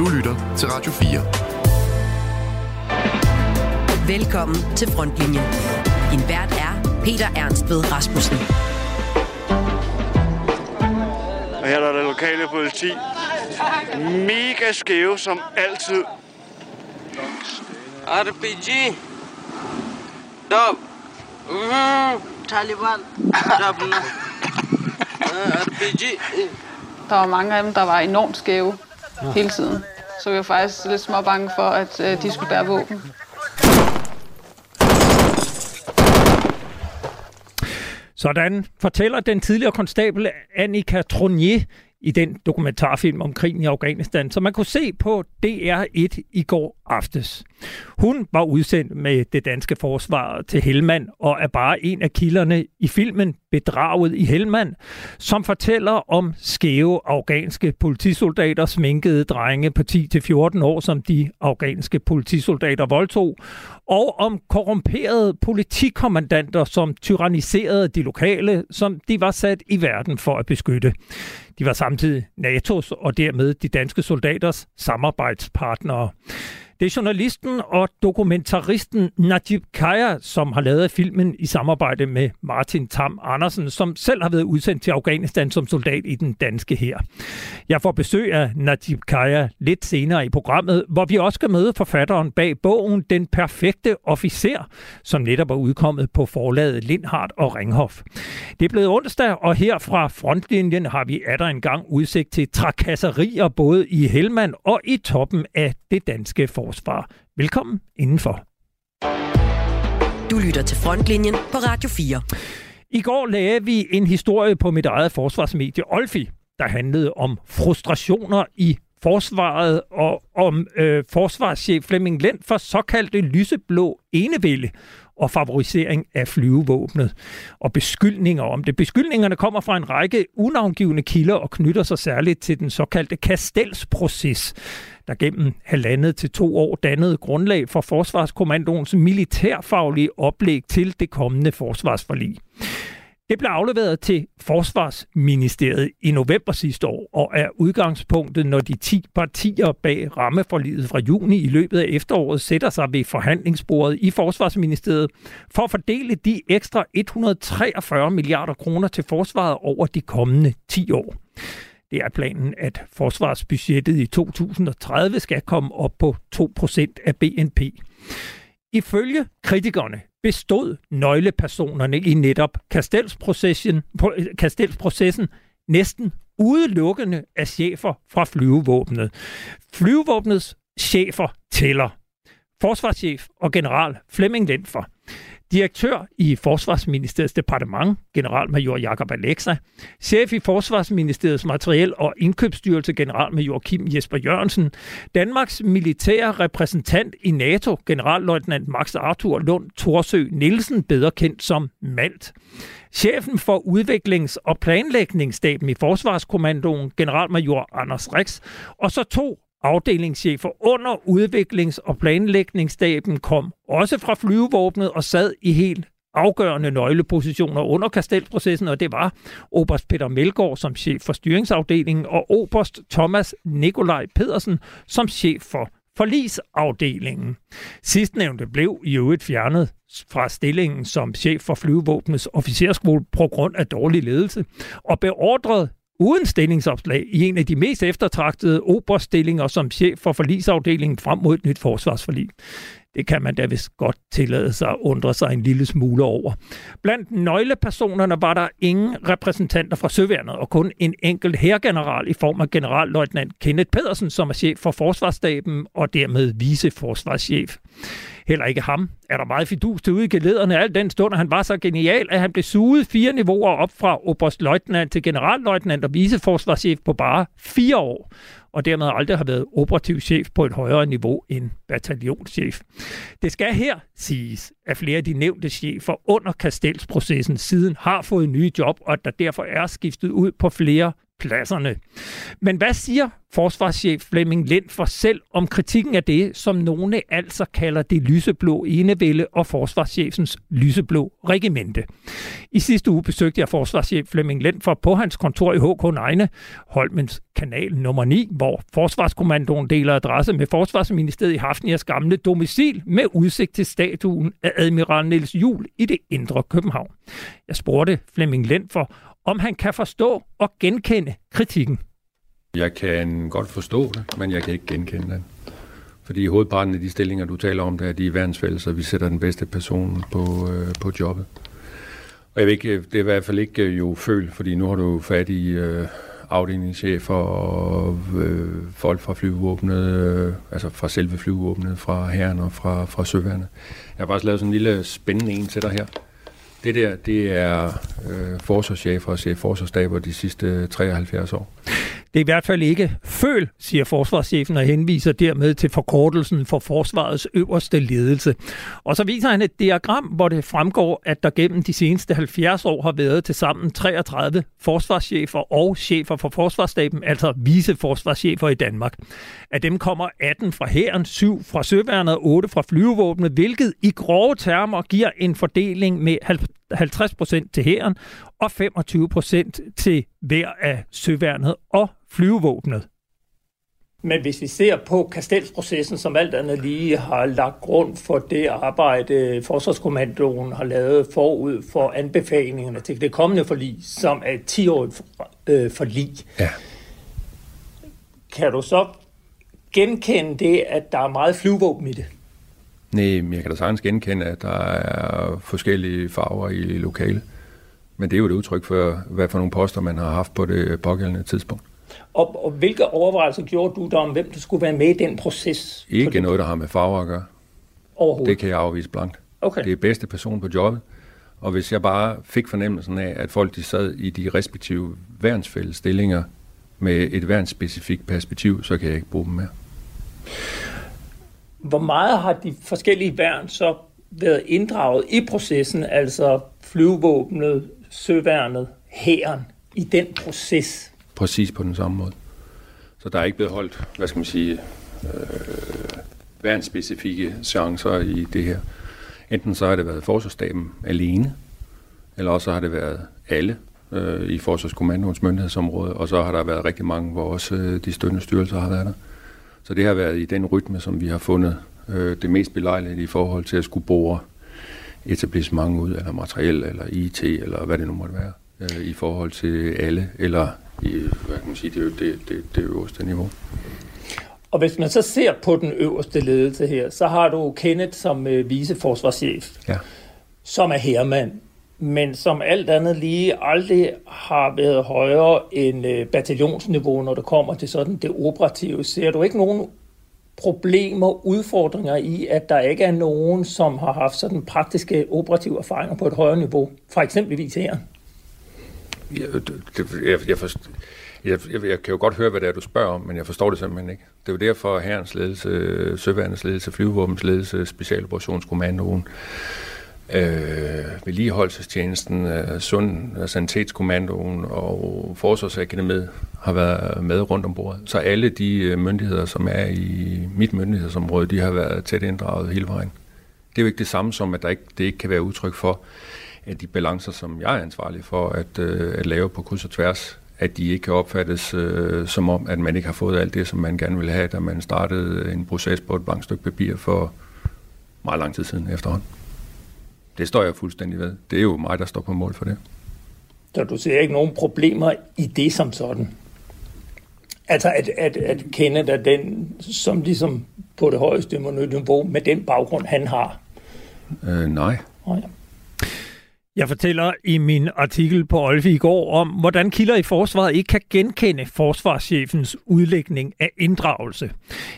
Du lytter til Radio 4. Velkommen til Frontlinjen. Din vært er Peter Ernst ved Rasmussen. Og her er der lokale politi. Mega skæve som altid. RPG. Dub. Mm, Taliban. Dub. RPG. Der var mange af dem, der var enormt skæve hele tiden. Så vi var faktisk lidt små bange for, at øh, de skulle bære våben. Sådan fortæller den tidligere konstabel Annika Tronier i den dokumentarfilm om krigen i Afghanistan, som man kunne se på DR1 i går aftes. Hun var udsendt med det danske forsvar til Helmand og er bare en af kilderne i filmen Bedraget i Helmand, som fortæller om skæve afghanske politisoldater, sminkede drenge på 10-14 år, som de afghanske politisoldater voldtog, og om korrumperede politikommandanter, som tyranniserede de lokale, som de var sat i verden for at beskytte. De var samtidig NATO's og dermed de danske soldaters samarbejdspartnere. Det er journalisten og dokumentaristen Najib Kaya, som har lavet filmen i samarbejde med Martin Tam Andersen, som selv har været udsendt til Afghanistan som soldat i den danske her. Jeg får besøg af Najib Kaya lidt senere i programmet, hvor vi også skal møde forfatteren bag bogen Den Perfekte Officer, som netop er udkommet på forlaget Lindhardt og Ringhof. Det er blevet onsdag, og her fra frontlinjen har vi atter en gang udsigt til trakasserier både i Helmand og i toppen af det danske forsvar forsvar. Velkommen indenfor. Du lytter til Frontlinjen på Radio 4. I går lagde vi en historie på mit eget forsvarsmedie Olfi, der handlede om frustrationer i forsvaret og om øh, forsvarschef Flemming Lend for såkaldte lyseblå enevælde og favorisering af flyvevåbnet og beskyldninger om det. Beskyldningerne kommer fra en række unavngivende kilder og knytter sig særligt til den såkaldte Kastelsproces, der gennem halvandet til to år dannede grundlag for Forsvarskommandoens militærfaglige oplæg til det kommende forsvarsforlig. Det blev afleveret til Forsvarsministeriet i november sidste år, og er udgangspunktet, når de 10 partier bag rammeforliget fra juni i løbet af efteråret sætter sig ved forhandlingsbordet i Forsvarsministeriet for at fordele de ekstra 143 milliarder kroner til forsvaret over de kommende 10 år. Det er planen, at forsvarsbudgettet i 2030 skal komme op på 2% af BNP. Ifølge kritikerne bestod nøglepersonerne i netop Kastelsprocessen, øh, Kastelsprocessen næsten udelukkende af chefer fra flyvevåbnet. Flyvevåbnets chefer tæller. Forsvarschef og general Flemming Lindfer direktør i Forsvarsministeriets departement, generalmajor Jakob Alexa, chef i Forsvarsministeriets materiel- og indkøbsstyrelse, generalmajor Kim Jesper Jørgensen, Danmarks militære repræsentant i NATO, generalløjtnant Max Arthur Lund Torsø Nielsen, bedre kendt som Malt, chefen for udviklings- og planlægningsstaben i Forsvarskommandoen, generalmajor Anders Rex, og så to afdelingschefer under udviklings- og planlægningsstaben kom også fra flyvevåbnet og sad i helt afgørende nøglepositioner under kastelprocessen, og det var Oberst Peter Melgaard som chef for styringsafdelingen, og Oberst Thomas Nikolaj Pedersen som chef for forlisafdelingen. Sidstnævnte blev i øvrigt fjernet fra stillingen som chef for flyvevåbnets officerskole på grund af dårlig ledelse, og beordret uden stillingsopslag i en af de mest eftertragtede oberstillinger som chef for forlisafdelingen frem mod et nyt forsvarsforlig. Det kan man da vist godt tillade sig at undre sig en lille smule over. Blandt nøglepersonerne var der ingen repræsentanter fra Søværnet, og kun en enkelt hergeneral i form af generalløjtnant Kenneth Pedersen, som er chef for Forsvarsstaben og dermed viceforsvarschef. Heller ikke ham er der meget fidus til udgelederne al den stund, at han var så genial, at han blev suget fire niveauer op fra oberstløjtnant til generalløjtnant og viceforsvarschef på bare fire år og dermed aldrig har været operativ chef på et højere niveau end bataljonschef. Det skal her siges, at flere af de nævnte chefer under kastelsprocessen siden har fået nye job, og at der derfor er skiftet ud på flere pladserne. Men hvad siger forsvarschef Flemming Lind for selv om kritikken af det, som nogle altså kalder det lyseblå enevælde og forsvarschefens lyseblå regimente. I sidste uge besøgte jeg forsvarschef Flemming Lind for på hans kontor i HK9, Holmens kanal nummer 9, hvor Forsvarskommandoen deler adresse med Forsvarsministeriet i Hafnias gamle domicil med udsigt til statuen af admiral Niels Jul i det indre København. Jeg spurgte Flemming Lind for, om han kan forstå og genkende kritikken. Jeg kan godt forstå det, men jeg kan ikke genkende den. Fordi hovedparten af de stillinger, du taler om, der de værnsfælles, og vi sætter den bedste person på, øh, på jobbet. Og jeg ved ikke, det er i hvert fald ikke øh, jo føl, fordi nu har du fat i øh, afdelingschefer og øh, folk fra flyvåbnet, øh, altså fra selve flyvåbnet, fra herren og fra, fra søværnet. Jeg har faktisk lavet sådan en lille spændende en til dig her. Det der, det er øh, forsvarschefer og chef forsvarsstaber de sidste 73 år. Det er i hvert fald ikke føl, siger forsvarschefen og henviser dermed til forkortelsen for forsvarets øverste ledelse. Og så viser han et diagram, hvor det fremgår, at der gennem de seneste 70 år har været til sammen 33 forsvarschefer og chefer for forsvarsstaben, altså viceforsvarschefer i Danmark. Af dem kommer 18 fra hæren, 7 fra søværnet og 8 fra flyvevåbnet, hvilket i grove termer giver en fordeling med 50 procent til hæren og 25 procent til hver af søværnet og flyvevåbnet. Men hvis vi ser på Kastelsprocessen, som alt andet lige har lagt grund for det arbejde, Forsvarskommandoen har lavet forud for anbefalingerne til det kommende forlig, som er et 10-årigt øh, forlig. Ja. Kan du så genkende det, at der er meget flyvåben i det? Nej, men jeg kan da sagtens genkende, at der er forskellige farver i lokale. Men det er jo et udtryk for, hvad for nogle poster man har haft på det pågældende tidspunkt. Og, og hvilke overvejelser gjorde du der om, hvem der skulle være med i den proces? Ikke noget, der har med farver at gøre. Overhovedet? Det kan jeg afvise blankt. Okay. Det er bedste person på jobbet. Og hvis jeg bare fik fornemmelsen af, at folk de sad i de respektive værnsfælles stillinger med et værnsspecifikt perspektiv, så kan jeg ikke bruge dem mere. Hvor meget har de forskellige værn så været inddraget i processen, altså flyvevåbnet, søværnet, hæren, i den proces? Præcis på den samme måde. Så der er ikke blevet holdt, hvad skal man sige, øh, værnsspecifikke chancer i det her. Enten så har det været forsvarsstaben alene, eller også har det været alle øh, i Forsvarskommandoens myndighedsområde, og så har der været rigtig mange, hvor også øh, de støttende styrelser har været der. Så det har været i den rytme, som vi har fundet øh, det mest belejligt i forhold til at skulle bore etablissement ud, eller materiel, eller IT, eller hvad det nu måtte være, øh, i forhold til alle, eller i, hvad kan man sige, det, det, det, det øverste niveau. Og hvis man så ser på den øverste ledelse her, så har du Kenneth som øh, viceforsvarschef, ja. som er herremand, men som alt andet lige aldrig har været højere end øh, bataljonsniveau, når det kommer til sådan det operative. Ser du ikke nogen problemer, udfordringer i, at der ikke er nogen, som har haft sådan praktiske operative erfaringer på et højere niveau, for eksempelvis her? Øh, jeg, jeg, jeg, forstår, jeg, jeg, jeg kan jo godt høre, hvad det er, du spørger om, men jeg forstår det simpelthen ikke. Det er jo derfor, at herrens ledelse, øh, søværnets ledelse, flyvevåbens ledelse, specialoperationskommandoen, øh, Øh, vedligeholdelsestjenesten, øh, Sund øh, og Sanitetskommandoen og Forsvarsakademiet har været med rundt om bordet. Så alle de øh, myndigheder, som er i mit myndighedsområde, de har været tæt inddraget hele vejen. Det er jo ikke det samme som, at der ikke, det ikke kan være udtryk for, at de balancer, som jeg er ansvarlig for at, øh, at lave på kryds og tværs, at de ikke kan opfattes øh, som om, at man ikke har fået alt det, som man gerne ville have, da man startede en proces på et blankt stykke papir for meget lang tid siden efterhånden. Det står jeg fuldstændig ved. Det er jo mig, der står på mål for det. Så du ser ikke nogen problemer i det som sådan? Altså at, at, at kende er den, som ligesom på det højeste niveau med den baggrund, han har? Øh, nej. nej. Jeg fortæller i min artikel på Olfi i går om, hvordan kilder i forsvaret ikke kan genkende forsvarschefens udlægning af inddragelse.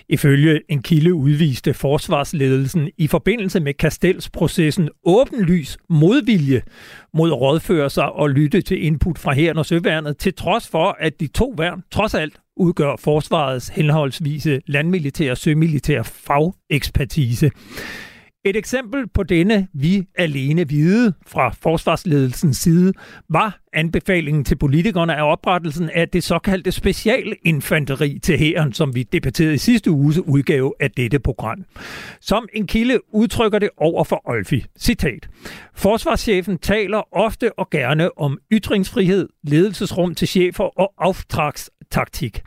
Ifølge en kilde udviste forsvarsledelsen i forbindelse med Kastelsprocessen åbenlys modvilje mod at rådføre sig og lytte til input fra herren og søværnet, til trods for, at de to værn trods alt udgør forsvarets henholdsvise landmilitære og sømilitære fagekspertise. Et eksempel på denne vi alene vide fra forsvarsledelsens side var anbefalingen til politikerne af oprettelsen af det såkaldte specialinfanteri til hæren, som vi debatterede i sidste uges udgave af dette program. Som en kilde udtrykker det over for Olfi. Citat. Forsvarschefen taler ofte og gerne om ytringsfrihed, ledelsesrum til chefer og auftrags taktik.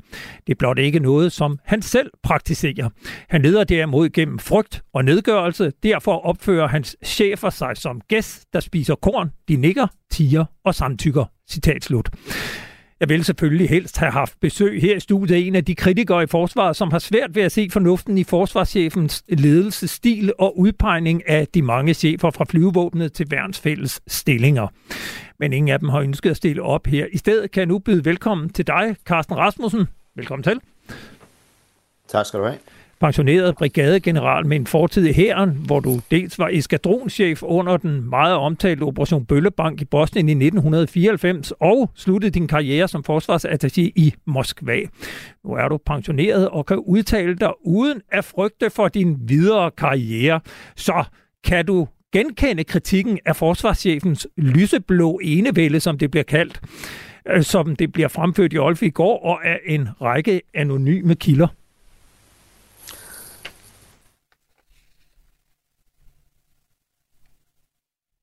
Det er blot ikke noget, som han selv praktiserer. Han leder derimod gennem frygt og nedgørelse. Derfor opfører hans chefer sig som gæst, der spiser korn, de nikker, tiger og samtykker. Citat slut. Jeg vil selvfølgelig helst have haft besøg her i studiet af en af de kritikere i forsvaret, som har svært ved at se fornuften i forsvarschefens ledelsesstil og udpegning af de mange chefer fra flyvevåbnet til værnsfælles stillinger. Men ingen af dem har ønsket at stille op her. I stedet kan jeg nu byde velkommen til dig, Carsten Rasmussen. Velkommen til. Tak skal du have pensioneret brigadegeneral med en fortid i hæren, hvor du dels var eskadronchef under den meget omtalte Operation Bøllebank i Bosnien i 1994, og sluttede din karriere som forsvarsattaché i Moskva. Nu er du pensioneret og kan udtale dig uden at frygte for din videre karriere. Så kan du genkende kritikken af forsvarschefens lyseblå enevælde, som det bliver kaldt, øh, som det bliver fremført i Olfi i går, og af en række anonyme kilder?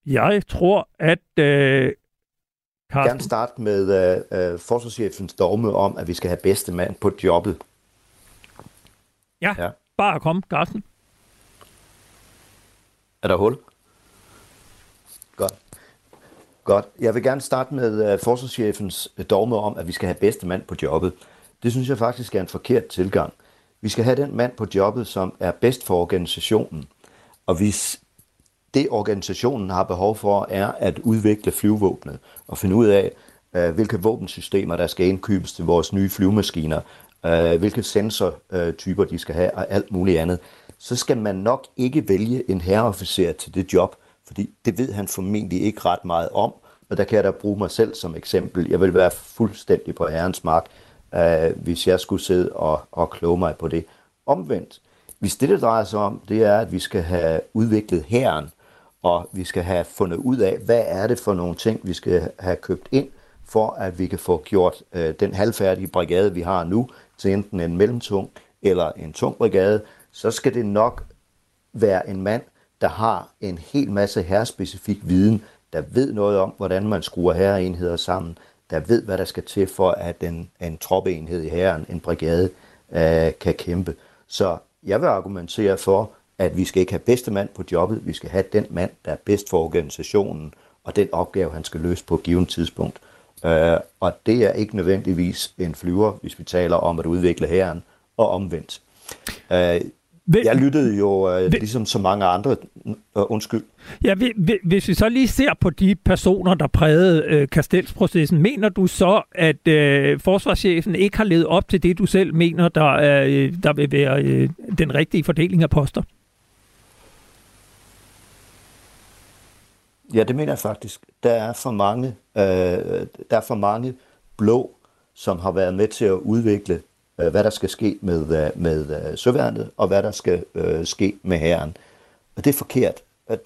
Jeg tror, at... Øh, Carsten... Jeg gerne starte med øh, øh, forsvarschefens dogme om, at vi skal have bedste mand på jobbet. Ja, ja. bare kom, Carsten. Er der hul? Godt. Godt. Jeg vil gerne starte med uh, forsvarschefens øh, dogme om, at vi skal have bedste mand på jobbet. Det synes jeg faktisk er en forkert tilgang. Vi skal have den mand på jobbet, som er bedst for organisationen. Og hvis det organisationen har behov for, er at udvikle flyvevåbnet og finde ud af, øh, hvilke våbensystemer, der skal indkøbes til vores nye flyvemaskiner, hvilke sensortyper de skal have og alt muligt andet, så skal man nok ikke vælge en herreofficer til det job, fordi det ved han formentlig ikke ret meget om, og der kan jeg da bruge mig selv som eksempel. Jeg vil være fuldstændig på herrens mark, øh, hvis jeg skulle sidde og, og kloge mig på det. Omvendt, hvis det, det drejer sig om, det er, at vi skal have udviklet herren, og vi skal have fundet ud af, hvad er det for nogle ting, vi skal have købt ind, for at vi kan få gjort øh, den halvfærdige brigade, vi har nu, til enten en mellemtung eller en tung brigade, så skal det nok være en mand, der har en hel masse herrespecifik viden, der ved noget om, hvordan man skruer herreenheder sammen, der ved, hvad der skal til for, at en, en troppeenhed i herren, en brigade, øh, kan kæmpe. Så jeg vil argumentere for, at vi skal ikke have bedste mand på jobbet, vi skal have den mand, der er bedst for organisationen, og den opgave, han skal løse på et givet tidspunkt. Øh, og det er ikke nødvendigvis en flyver, hvis vi taler om at udvikle herren, og omvendt. Øh, jeg lyttede jo øh, ligesom så mange andre. Øh, undskyld. Ja, hvis vi så lige ser på de personer, der prægede øh, Kastelsprocessen, mener du så, at øh, forsvarschefen ikke har levet op til det, du selv mener, der, øh, der vil være øh, den rigtige fordeling af poster? Ja, det mener jeg faktisk. Der er for mange, øh, der er for mange blå, som har været med til at udvikle, hvad der skal ske med, øh, med øh, søværnet, og hvad der skal øh, ske med herren. Og det er forkert.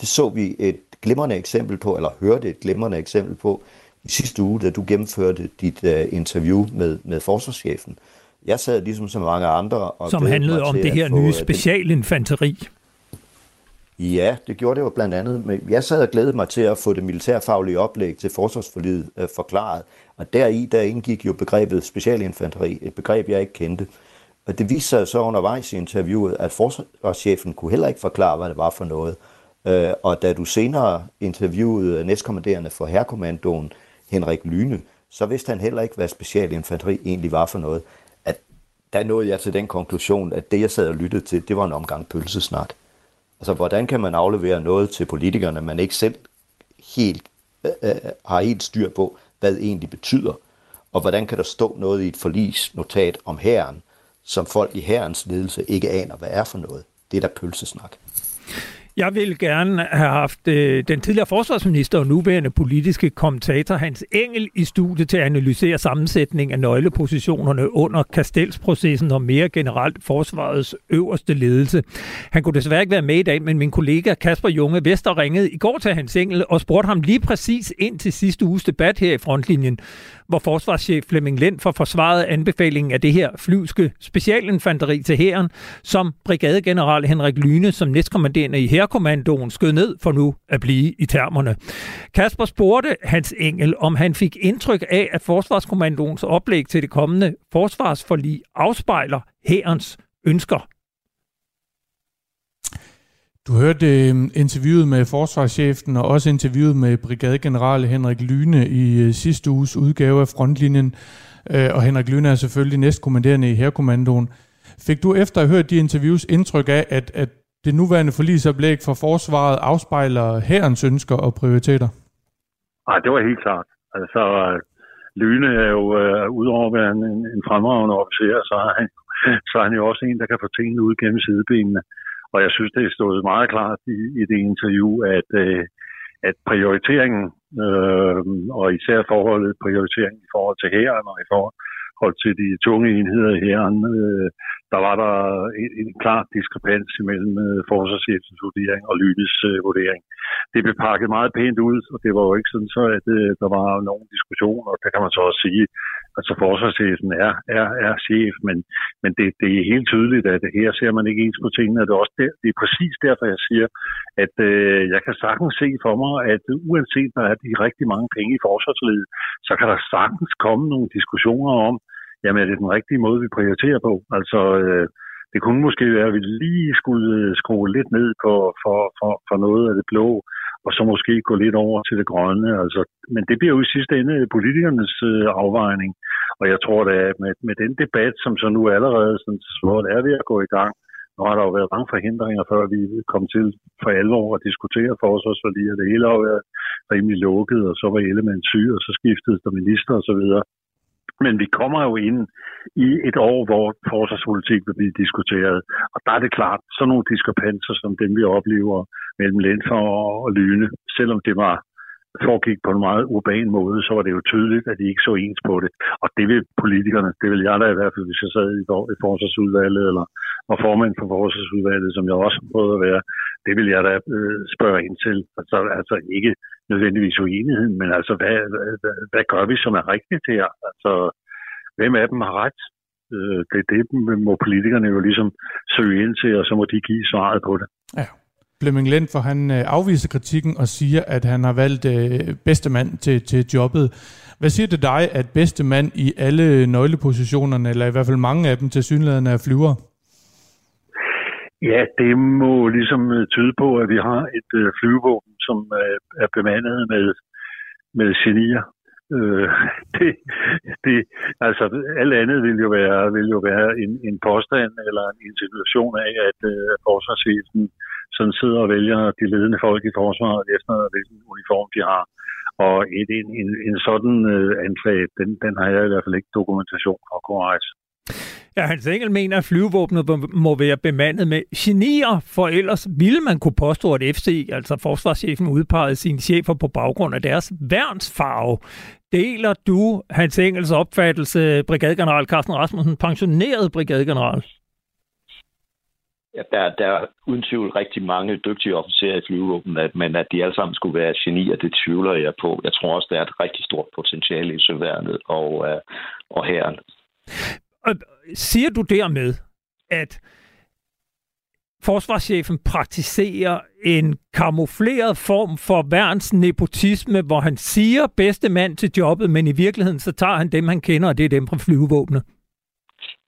Det så vi et glimrende eksempel på, eller hørte et glimrende eksempel på i sidste uge, da du gennemførte dit øh, interview med, med forsvarschefen. Jeg sad ligesom så mange andre og Som handlede om det her nye specialinfanteri. Ja, det gjorde det jo blandt andet. Men jeg sad og glædede mig til at få det militærfaglige oplæg til forsvarsforlidet øh, forklaret. Og deri, der indgik jo begrebet specialinfanteri, et begreb, jeg ikke kendte. Og det viste sig så undervejs i interviewet, at forsvarschefen kunne heller ikke forklare, hvad det var for noget. Øh, og da du senere interviewede næstkommanderende for herrekommandoen, Henrik Lyne, så vidste han heller ikke, hvad specialinfanteri egentlig var for noget. At der nåede jeg til den konklusion, at det, jeg sad og lyttede til, det var en omgang pølsesnak. Altså, hvordan kan man aflevere noget til politikerne, man ikke selv helt øh, øh har helt styr på, hvad det egentlig betyder? Og hvordan kan der stå noget i et forlisnotat om herren, som folk i herrens ledelse ikke aner, hvad er for noget? Det er da pølsesnak. Jeg vil gerne have haft øh, den tidligere forsvarsminister og nuværende politiske kommentator Hans Engel i studiet til at analysere sammensætning af nøglepositionerne under Kastelsprocessen og mere generelt forsvarets øverste ledelse. Han kunne desværre ikke være med i dag, men min kollega Kasper Junge Vester ringede i går til Hans Engel og spurgte ham lige præcis ind til sidste uges debat her i frontlinjen, hvor forsvarschef Flemming Lind for forsvaret anbefalingen af det her flyvske specialinfanteri til hæren, som brigadegeneral Henrik Lyne som næstkommanderende i herrekommandoen skød ned for nu at blive i termerne. Kasper spurgte Hans Engel, om han fik indtryk af, at forsvarskommandoens oplæg til det kommende forsvarsforlig afspejler hærens ønsker. Du hørte øhm, interviewet med forsvarschefen og også interviewet med brigadegeneral Henrik Lyne i øh, sidste uges udgave af Frontlinjen. Øh, og Henrik Lyne er selvfølgelig næstkommanderende i Herrekommandoen. Fik du efter at have hørt de interviews indtryk af, at, at det nuværende forlisoplæg for forsvaret afspejler hærens ønsker og prioriteter? Nej, det var helt klart. Altså, øh, Lyne er jo, øh, udover at være en, en fremragende officer, så er, han, så er han jo også en, der kan få tingene ud gennem sidebenene. Og jeg synes, det er stået meget klart i, i det interview, at, øh, at prioriteringen, øh, og især forholdet prioriteringen i forhold til hæren og i forhold til de tunge enheder i hæren, øh, der var der en, en klar diskrepans mellem øh, forsvarschefens vurdering og Lynes øh, vurdering. Det blev pakket meget pænt ud, og det var jo ikke sådan så, at øh, der var nogen diskussion, og der kan man så også sige, altså forsvarschefen er, er, er chef, men, men det, det er helt tydeligt, at her ser man ikke ens på tingene, og det er, også der, det er præcis derfor, jeg siger, at øh, jeg kan sagtens se for mig, at uanset der er de rigtig mange penge i forsvarsledet, så kan der sagtens komme nogle diskussioner om, jamen er det den rigtige måde, vi prioriterer på? Altså, øh, det kunne måske være, at vi lige skulle øh, skrue lidt ned på, for, for, for noget af det blå, og så måske gå lidt over til det grønne. Altså, men det bliver jo i sidste ende politikernes øh, afvejning. Og jeg tror da, at med, med den debat, som så nu allerede sådan, hvor er ved at gå i gang, nu har der jo været mange forhindringer, før vi kom til for alvor at diskutere forsvarsforlig, og det hele har været rimelig lukket, og så var Ellemann syg, og så skiftede der minister og så videre. Men vi kommer jo ind i et år, hvor forsvarspolitik vil blive diskuteret. Og der er det klart, så nogle diskrepanser som dem, vi oplever mellem Lenfer og Lyne, selvom det var foregik på en meget urban måde, så var det jo tydeligt, at de ikke så ens på det. Og det vil politikerne, det vil jeg da i hvert fald, hvis jeg sad i, i forsvarsudvalget, eller var formand for forsvarsudvalget, som jeg også prøvede at være, det vil jeg da øh, spørge ind til. Altså, altså ikke nødvendigvis uenigheden, men altså, hvad, hvad, hvad gør vi, som er rigtigt her? Altså, hvem af dem har ret? Øh, det, det må politikerne jo ligesom søge ind til, og så må de give svaret på det. Ja. Flemming Lind, for han øh, afviser kritikken og siger, at han har valgt øh, bedste mand til, til jobbet. Hvad siger det dig, at bedste mand i alle nøglepositionerne, eller i hvert fald mange af dem til synligheden er flyver? Ja, det må ligesom øh, tyde på, at vi har et øh, flyvevåben, som øh, er bemandet med, med genier. Øh, det, det, altså, alt andet vil jo være, vil jo være en, en påstand eller en situation af, at øh, forsvarschefen sådan sidder og vælger de ledende folk i forsvaret efter, hvilken uniform de har. Og et, en, en, en sådan øh, anklage, den, den har jeg i hvert fald ikke dokumentation for at kunne rejse. Ja, Hans Engel mener, at flyvevåbnet må være bemandet med genier, for ellers ville man kunne påstå, at FC, altså forsvarschefen, udpegede sine chefer på baggrund af deres værnsfarve. Deler du Hans Engels opfattelse, brigadegeneral Carsten Rasmussen, pensioneret brigadegeneral? Ja, der, der er uden tvivl rigtig mange dygtige officerer i flyvevåbnet, men at de alle sammen skulle være genier, det tvivler jeg på. Jeg tror også, der er et rigtig stort potentiale i søværnet og, øh, og herren. Siger du dermed, at forsvarschefen praktiserer en kamufleret form for værnsnepotisme, hvor han siger bedste mand til jobbet, men i virkeligheden så tager han dem, han kender, og det er dem fra flyvevåbnet?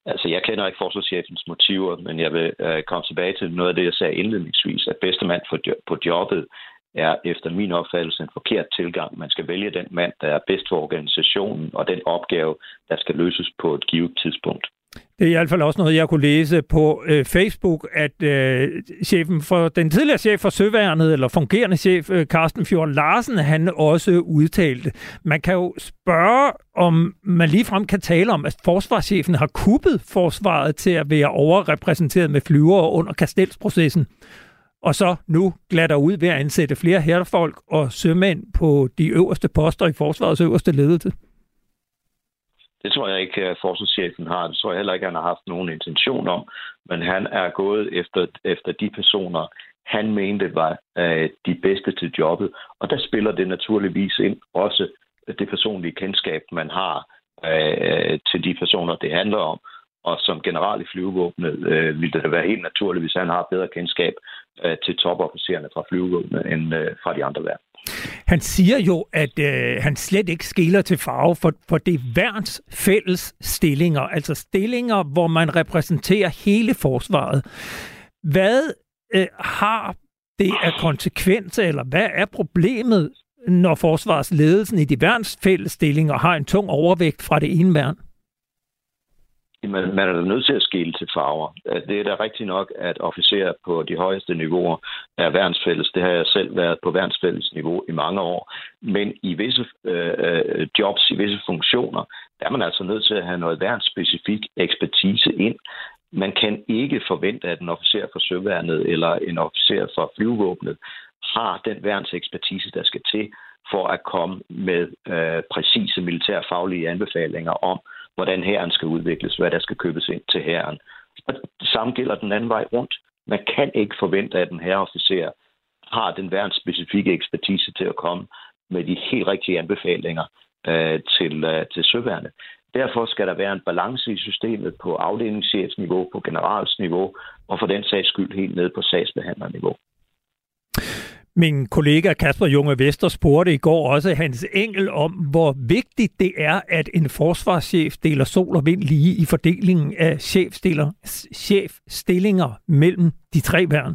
Altså, jeg kender ikke forsvarschefens motiver, men jeg vil øh, komme tilbage til noget af det, jeg sagde indledningsvis, at bedste mand for, på jobbet er efter min opfattelse en forkert tilgang. Man skal vælge den mand, der er bedst for organisationen og den opgave, der skal løses på et givet tidspunkt. Det er i hvert fald også noget, jeg kunne læse på øh, Facebook, at øh, chefen for, den tidligere chef for Søværnet, eller fungerende chef, øh, Carsten Fjord Larsen, han også udtalte. Man kan jo spørge, om man ligefrem kan tale om, at forsvarschefen har kuppet forsvaret til at være overrepræsenteret med flyvere under kastelsprocessen og så nu glatter ud ved at ansætte flere herrefolk og sømænd på de øverste poster i forsvarets øverste ledelse? Det tror jeg ikke, at forsvarschefen har. Det tror jeg heller ikke, at han har haft nogen intention om. Men han er gået efter, efter de personer, han mente var øh, de bedste til jobbet. Og der spiller det naturligvis ind også det personlige kendskab, man har øh, til de personer, det handler om. Og som general i flyvevåbnet øh, ville det være helt naturligt, hvis han har bedre kendskab Øh, til topofficererne fra flyvevåbnet end øh, fra de andre værn. Han siger jo, at øh, han slet ikke skiller til farve, for, for det værns fælles stillinger, altså stillinger, hvor man repræsenterer hele forsvaret. Hvad øh, har det af konsekvenser, eller hvad er problemet, når forsvarsledelsen i de værns fælles stillinger har en tung overvægt fra det ene værn? Man, man er da nødt til at skille til farver. Det er da rigtigt nok, at officerer på de højeste niveauer er værnsfælles. Det har jeg selv været på værnsfælles niveau i mange år. Men i visse øh, øh, jobs, i visse funktioner, der er man altså nødt til at have noget værnsspecifik ekspertise ind. Man kan ikke forvente, at en officer for søværnet eller en officer for flyvåbnet har den værnsekspertise, der skal til for at komme med øh, præcise militærfaglige anbefalinger om, hvordan herren skal udvikles, hvad der skal købes ind til herren. Og det samme gælder den anden vej rundt. Man kan ikke forvente, at en herreofficer har den værnsspecifikke ekspertise til at komme med de helt rigtige anbefalinger øh, til, øh, til søværnet. Derfor skal der være en balance i systemet på afdelingschefsniveau, på generalsniveau og for den sags skyld helt ned på sagsbehandlerniveau. Min kollega Kasper Junge Vester spurgte i går også Hans Engel om, hvor vigtigt det er, at en forsvarschef deler sol og vind lige i fordelingen af chefstillinger mellem de tre værn.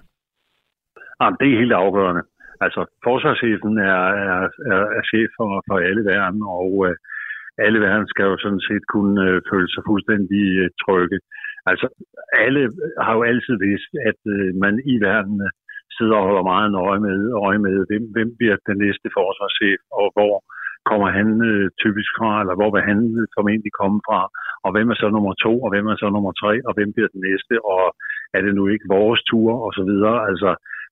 Jamen, det er helt afgørende. Altså, forsvarschefen er, er, er, er chef for, for alle værn, og øh, alle værn skal jo sådan set kunne øh, føle sig fuldstændig øh, trygge. Altså, alle har jo altid vidst, at øh, man i værnene sidder og holder meget nøje med, øje med hvem, hvem bliver den næste forsvarschef, og hvor kommer han øh, typisk fra, eller hvor vil han øh, formentlig komme fra, og hvem er så nummer to, og hvem er så nummer tre, og hvem bliver den næste, og er det nu ikke vores tur, og så videre. Altså,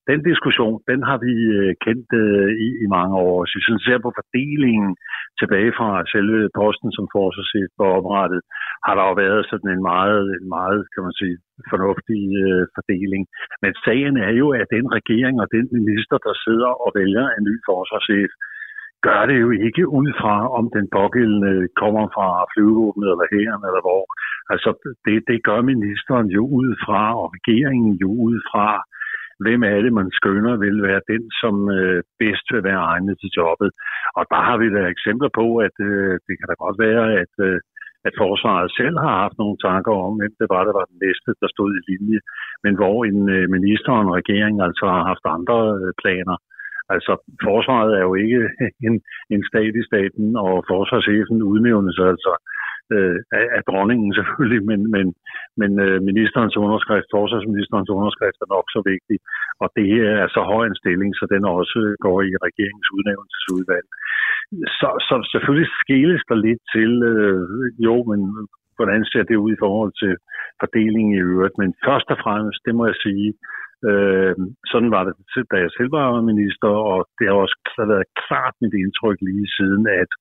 den diskussion, den har vi øh, kendt øh, i, i mange år. Så hvis man ser på fordelingen tilbage fra selve posten som forsvarschef var oprettet, har der jo været sådan en meget, en meget kan man sige, fornuftig øh, fordeling. Men sagen er jo, at den regering og den minister, der sidder og vælger en ny forsvarschef, gør det jo ikke ud fra, om den pågældende kommer fra flyvevåbnet eller hæren eller hvor. Altså, det, det gør ministeren jo ud fra, og regeringen jo ud fra, hvem er det, man skønner vil være den, som øh, bedst vil være egnet til jobbet. Og der har vi da eksempler på, at øh, det kan da godt være, at, øh, at forsvaret selv har haft nogle tanker om, hvem det var, der var den næste, der stod i linje, men hvor en øh, minister og en regering altså har haft andre øh, planer. Altså, forsvaret er jo ikke en, en stat i staten, og forsvarschefen udnævnes altså øh, af, af dronningen selvfølgelig, men, men, men øh, ministerens underskrift, forsvarsministerens underskrift er nok så vigtig, og det er så høj en stilling, så den også går i regeringens udnævnelsesudvalg. Så, så selvfølgelig skæles der lidt til, øh, jo, men hvordan ser det ud i forhold til fordelingen i øvrigt, men først og fremmest, det må jeg sige, Øh, sådan var det, da jeg selv var minister, og det har også været klart mit indtryk lige siden, at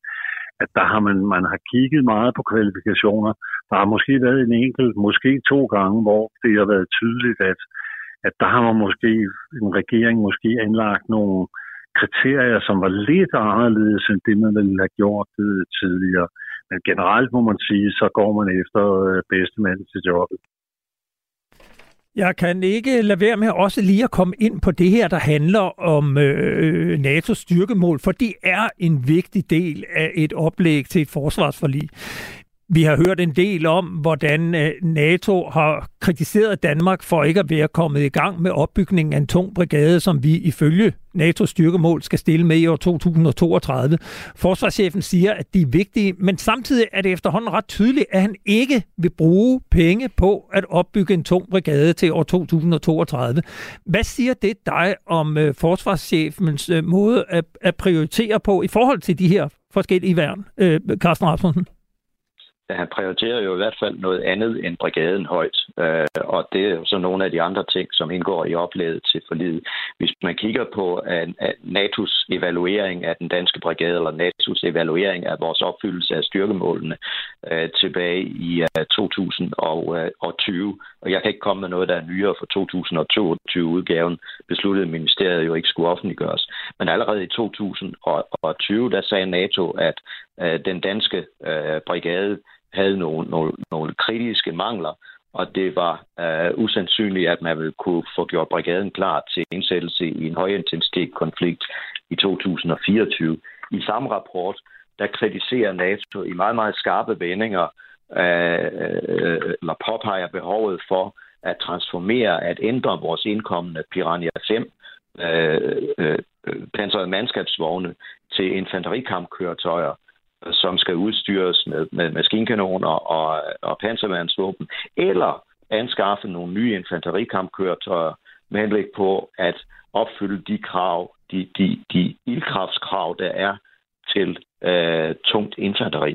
at der har man, man har kigget meget på kvalifikationer. Der har måske været en enkelt, måske to gange, hvor det har været tydeligt, at, at der har man måske, en regering måske anlagt nogle kriterier, som var lidt anderledes end det, man ville have gjort øh, tidligere. Men generelt må man sige, så går man efter øh, bedste mand til jobbet. Jeg kan ikke lade være med også lige at komme ind på det her, der handler om øh, NATO's styrkemål, for det er en vigtig del af et oplæg til et forsvarsforlig. Vi har hørt en del om, hvordan øh, NATO har kritiseret Danmark for ikke at være kommet i gang med opbygningen af en tung brigade, som vi ifølge NATO's styrkemål skal stille med i år 2032. Forsvarschefen siger, at de er vigtige, men samtidig er det efterhånden ret tydeligt, at han ikke vil bruge penge på at opbygge en tung brigade til år 2032. Hvad siger det dig om øh, forsvarschefens øh, måde at, at prioritere på i forhold til de her forskellige værn, øh, Carsten Rasmussen? Han prioriterer jo i hvert fald noget andet end brigaden højt. Øh, og det er jo så nogle af de andre ting, som indgår i oplæget til forlidet. Hvis man kigger på at NATO's evaluering af den danske brigade, eller NATO's evaluering af vores opfyldelse af styrkemålene øh, tilbage i øh, 2020, øh, og jeg kan ikke komme med noget, der er nyere for 2022-udgaven, besluttede ministeriet jo ikke skulle offentliggøres. Men allerede i 2020, der sagde NATO, at øh, den danske øh, brigade havde nogle, nogle, nogle kritiske mangler, og det var øh, usandsynligt, at man ville kunne få gjort brigaden klar til indsættelse i en højintensitet konflikt i 2024. I samme rapport, der kritiserer NATO i meget, meget skarpe vendinger, øh, eller påpeger behovet for at transformere, at ændre vores indkommende Piranha 5 øh, øh, øh, pansrede mandskabsvogne til infanterikampkøretøjer, som skal udstyres med, med maskinkanoner og, og panserværnsvåben, eller anskaffe nogle nye infanterikampkøretøjer med henblik på at opfylde de krav, de, de, de ildkraftskrav, der er til øh, tungt infanteri.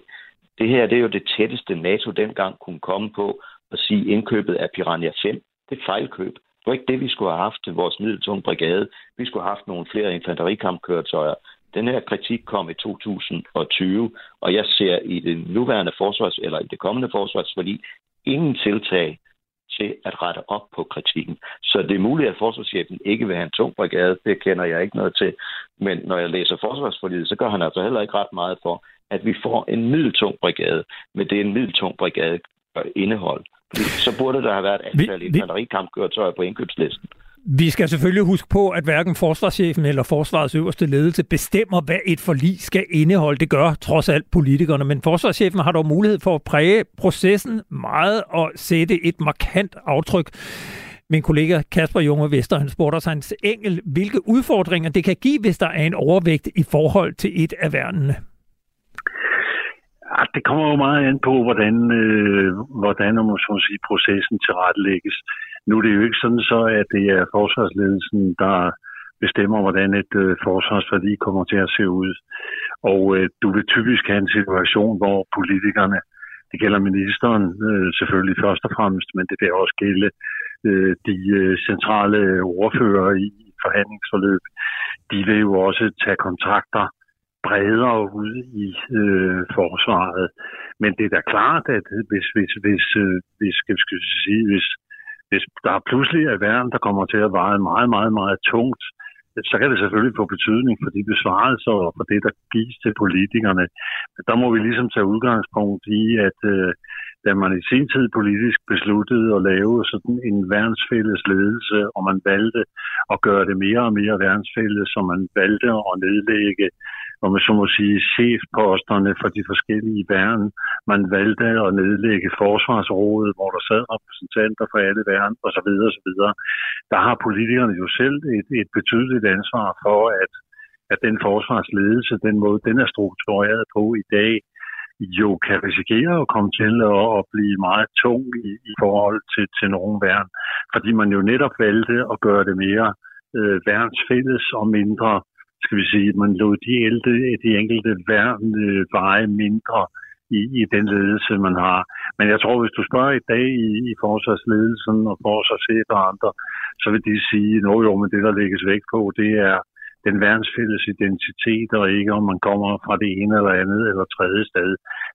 Det her det er jo det tætteste NATO dengang kunne komme på at sige indkøbet af Piranha 5. Det er fejlkøb. Det var ikke det, vi skulle have haft til vores middeltunge brigade. Vi skulle have haft nogle flere infanterikampkøretøjer. Den her kritik kom i 2020, og jeg ser i det nuværende forsvars, eller i det kommende forsvarsforlig, ingen tiltag til at rette op på kritikken. Så det er muligt, at forsvarschefen ikke vil have en tung brigade. Det kender jeg ikke noget til. Men når jeg læser forsvarsforliget, så gør han altså heller ikke ret meget for, at vi får en middeltung brigade, med det en middeltung brigade indehold. Så burde der have været antal infanterikampkøretøjer på indkøbslisten. Vi skal selvfølgelig huske på, at hverken forsvarschefen eller forsvarets øverste ledelse bestemmer, hvad et forlig skal indeholde. Det gør trods alt politikerne, men forsvarschefen har dog mulighed for at præge processen meget og sætte et markant aftryk. Min kollega Kasper Junge Vester, han spurgte os hans engel, hvilke udfordringer det kan give, hvis der er en overvægt i forhold til et af værnene. Ja, det kommer jo meget an på, hvordan, øh, hvordan om man sige, processen tilrettelægges. Nu er det jo ikke sådan så, at det er forsvarsledelsen, der bestemmer, hvordan et øh, forsvarsforlig kommer til at se ud. Og øh, du vil typisk have en situation, hvor politikerne, det gælder ministeren øh, selvfølgelig først og fremmest, men det vil også gælde øh, de øh, centrale ordfører i forhandlingsforløb, de vil jo også tage kontrakter bredere ud i øh, forsvaret. Men det er da klart, at hvis, hvis, hvis, øh, hvis, skal, skal sige, hvis, hvis der pludselig er værn, der kommer til at veje meget, meget, meget tungt, så kan det selvfølgelig få betydning for de besvarelser og for det, der gives til politikerne. Der må vi ligesom tage udgangspunkt i, at øh, da man i sin tid politisk besluttede at lave sådan en værnsfælles ledelse, og man valgte at gøre det mere og mere værnsfælles, så man valgte at nedlægge om man så må sige, chefposterne for de forskellige værn. Man valgte at nedlægge forsvarsrådet, hvor der sad repræsentanter for alle værn, osv. osv. Der har politikerne jo selv et, et betydeligt ansvar for, at, at den forsvarsledelse, den måde, den er struktureret på i dag, jo kan risikere at komme til at, at blive meget tung i, i forhold til, til nogle værn, fordi man jo netop valgte at gøre det mere øh, værnsfælles og mindre skal vi sige, man lod de, ældre, de enkelte værn øh, veje mindre i, i den ledelse, man har. Men jeg tror, hvis du spørger i dag i, i forsvarsledelsen og forsvarschef og andre, så vil de sige, at jo, men det, der lægges vægt på, det er den verdensfælles identitet, og ikke om man kommer fra det ene eller andet eller tredje sted.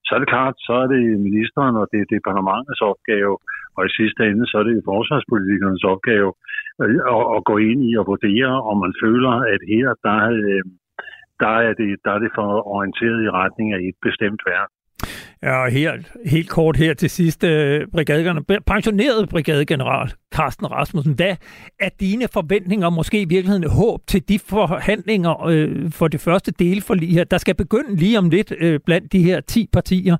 Så er det klart, så er det ministeren og det er departementets opgave, og i sidste ende, så er det forsvarspolitikernes opgave øh, at, at gå ind i og vurdere, om man føler, at her, der, øh, der, er, det, der er det for orienteret i retning af et bestemt værk. Ja, helt, helt kort her til sidst. Øh, pensioneret brigadegeneral Carsten Rasmussen, hvad er dine forventninger, måske i virkeligheden håb til de forhandlinger øh, for det første delforlig her, der skal begynde lige om lidt øh, blandt de her 10 partier,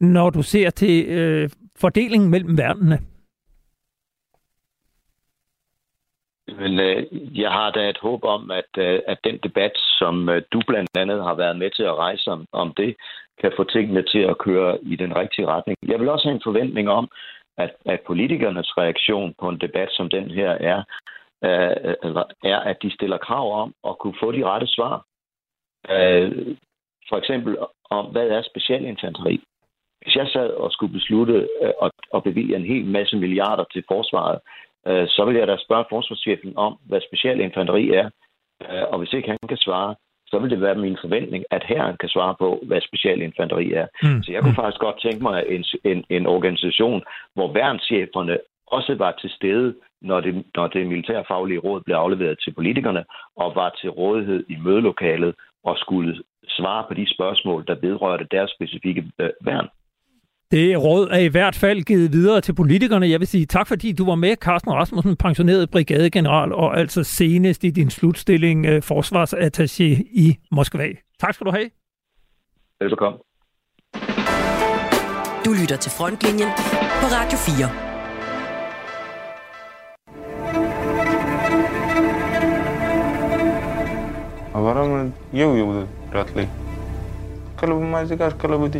når du ser til øh, fordelingen mellem verdenene? Men øh, jeg har da et håb om, at, øh, at den debat, som øh, du blandt andet har været med til at rejse om, om det, kan få tingene til at køre i den rigtige retning. Jeg vil også have en forventning om, at, at politikernes reaktion på en debat som den her er, øh, er, at de stiller krav om at kunne få de rette svar. Øh, for eksempel om, hvad er specialinfanteri? Hvis jeg sad og skulle beslutte øh, at, at bevilge en hel masse milliarder til forsvaret, øh, så vil jeg da spørge forsvarschefen om, hvad specialinfanteri er. Øh, og hvis ikke han kan svare, så vil det være min forventning, at herren kan svare på, hvad specialinfanteri er. Mm. Så jeg kunne faktisk godt tænke mig en, en, en organisation, hvor værnscheferne også var til stede, når det, når det militærfaglige råd blev afleveret til politikerne, og var til rådighed i mødelokalet og skulle svare på de spørgsmål, der vedrørte deres specifikke øh, værn. Det råd er i hvert fald givet videre til politikerne. Jeg vil sige tak, fordi du var med, Carsten Rasmussen, pensioneret brigadegeneral, og altså senest i din slutstilling øh, forsvarsattaché i Moskva. Tak skal du have. Velkommen. Du lytter til Frontlinjen på Radio 4. Avaram eu eu ratli. کله به مازدیګر کله به د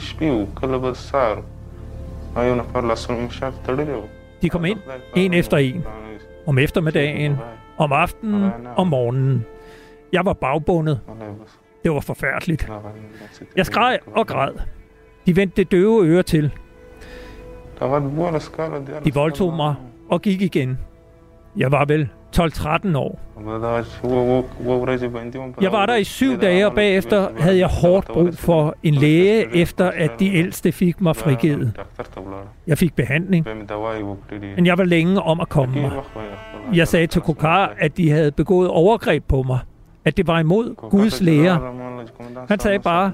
de kom ind, en efter en. Om eftermiddagen, om aftenen, om morgenen. Jeg var bagbundet. Det var forfærdeligt. Jeg skreg og græd. De vendte det døve øre til. De voldtog mig og gik igen. Jeg var vel 12-13 år. Jeg var der i syv dage, og bagefter havde jeg hårdt brug for en læge, efter at de ældste fik mig frigivet. Jeg fik behandling, men jeg var længe om at komme mig. Jeg sagde til Kokar, at de havde begået overgreb på mig, at det var imod Guds lære. Han sagde bare,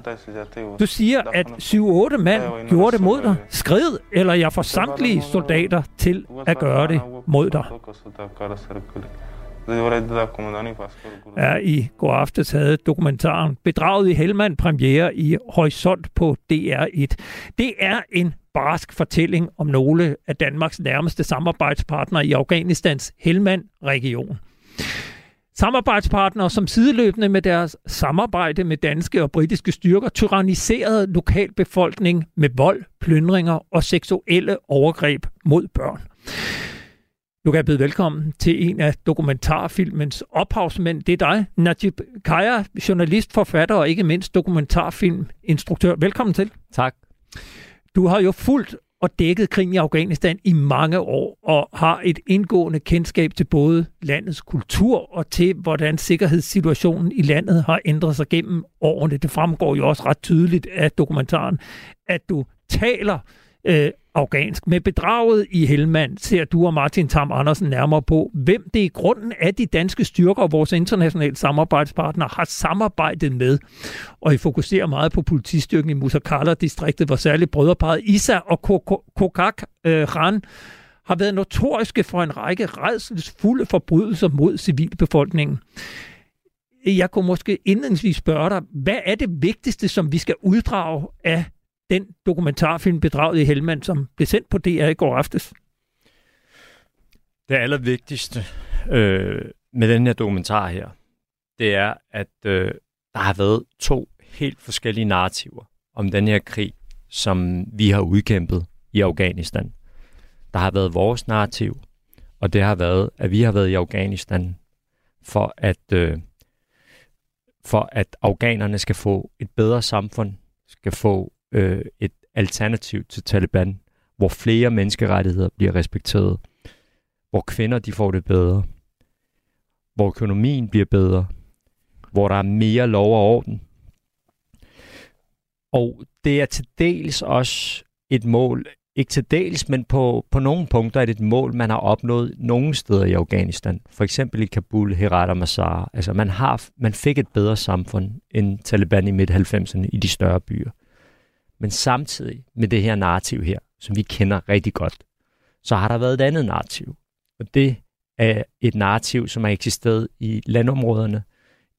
du siger, at 7-8 mand gjorde det mod dig. Skrid, eller jeg får samtlige soldater til at gøre det mod dig. Ja, i går aftes havde dokumentaren Bedraget i Helmand premiere i Horisont på DR1. Det er en barsk fortælling om nogle af Danmarks nærmeste samarbejdspartnere i Afghanistans Helmand-region. Samarbejdspartnere, som sideløbende med deres samarbejde med danske og britiske styrker, tyranniserede lokalbefolkning med vold, plyndringer og seksuelle overgreb mod børn. Nu kan byde velkommen til en af dokumentarfilmens ophavsmænd. Det er dig, Najib Kaya, journalist, forfatter og ikke mindst dokumentarfilminstruktør. Velkommen til. Tak. Du har jo fulgt og dækket krigen i Afghanistan i mange år, og har et indgående kendskab til både landets kultur og til, hvordan sikkerhedssituationen i landet har ændret sig gennem årene. Det fremgår jo også ret tydeligt af dokumentaren, at du taler øh, Øh, afghansk. Med bedraget i Helmand ser du og Martin Tam Andersen nærmere på, hvem det i grunden af de danske styrker og vores internationale samarbejdspartnere har samarbejdet med. Og I fokuserer meget på politistyrken i Musakala-distriktet, hvor særligt brødreparet Isa og Kokak øh, Khan har været notoriske for en række redselsfulde forbrydelser mod civilbefolkningen. Jeg kunne måske indledningsvis spørge dig, hvad er det vigtigste, som vi skal uddrage af den dokumentarfilm Bedraget i Helmand, som blev sendt på DR i går aftes? Det allervigtigste øh, med den her dokumentar her, det er, at øh, der har været to helt forskellige narrativer om den her krig, som vi har udkæmpet i Afghanistan. Der har været vores narrativ, og det har været, at vi har været i Afghanistan for at, øh, for at afghanerne skal få et bedre samfund, skal få øh, et alternativ til Taliban, hvor flere menneskerettigheder bliver respekteret, hvor kvinder de får det bedre, hvor økonomien bliver bedre, hvor der er mere lov og orden. Og det er til dels også et mål, ikke til dels, men på, på nogle punkter er det et mål, man har opnået nogle steder i Afghanistan. For eksempel i Kabul, Herat og Mazar. Altså man, har, man fik et bedre samfund end Taliban i midt-90'erne i de større byer. Men samtidig med det her narrativ her, som vi kender rigtig godt, så har der været et andet narrativ. Og det er et narrativ, som har eksisteret i landområderne,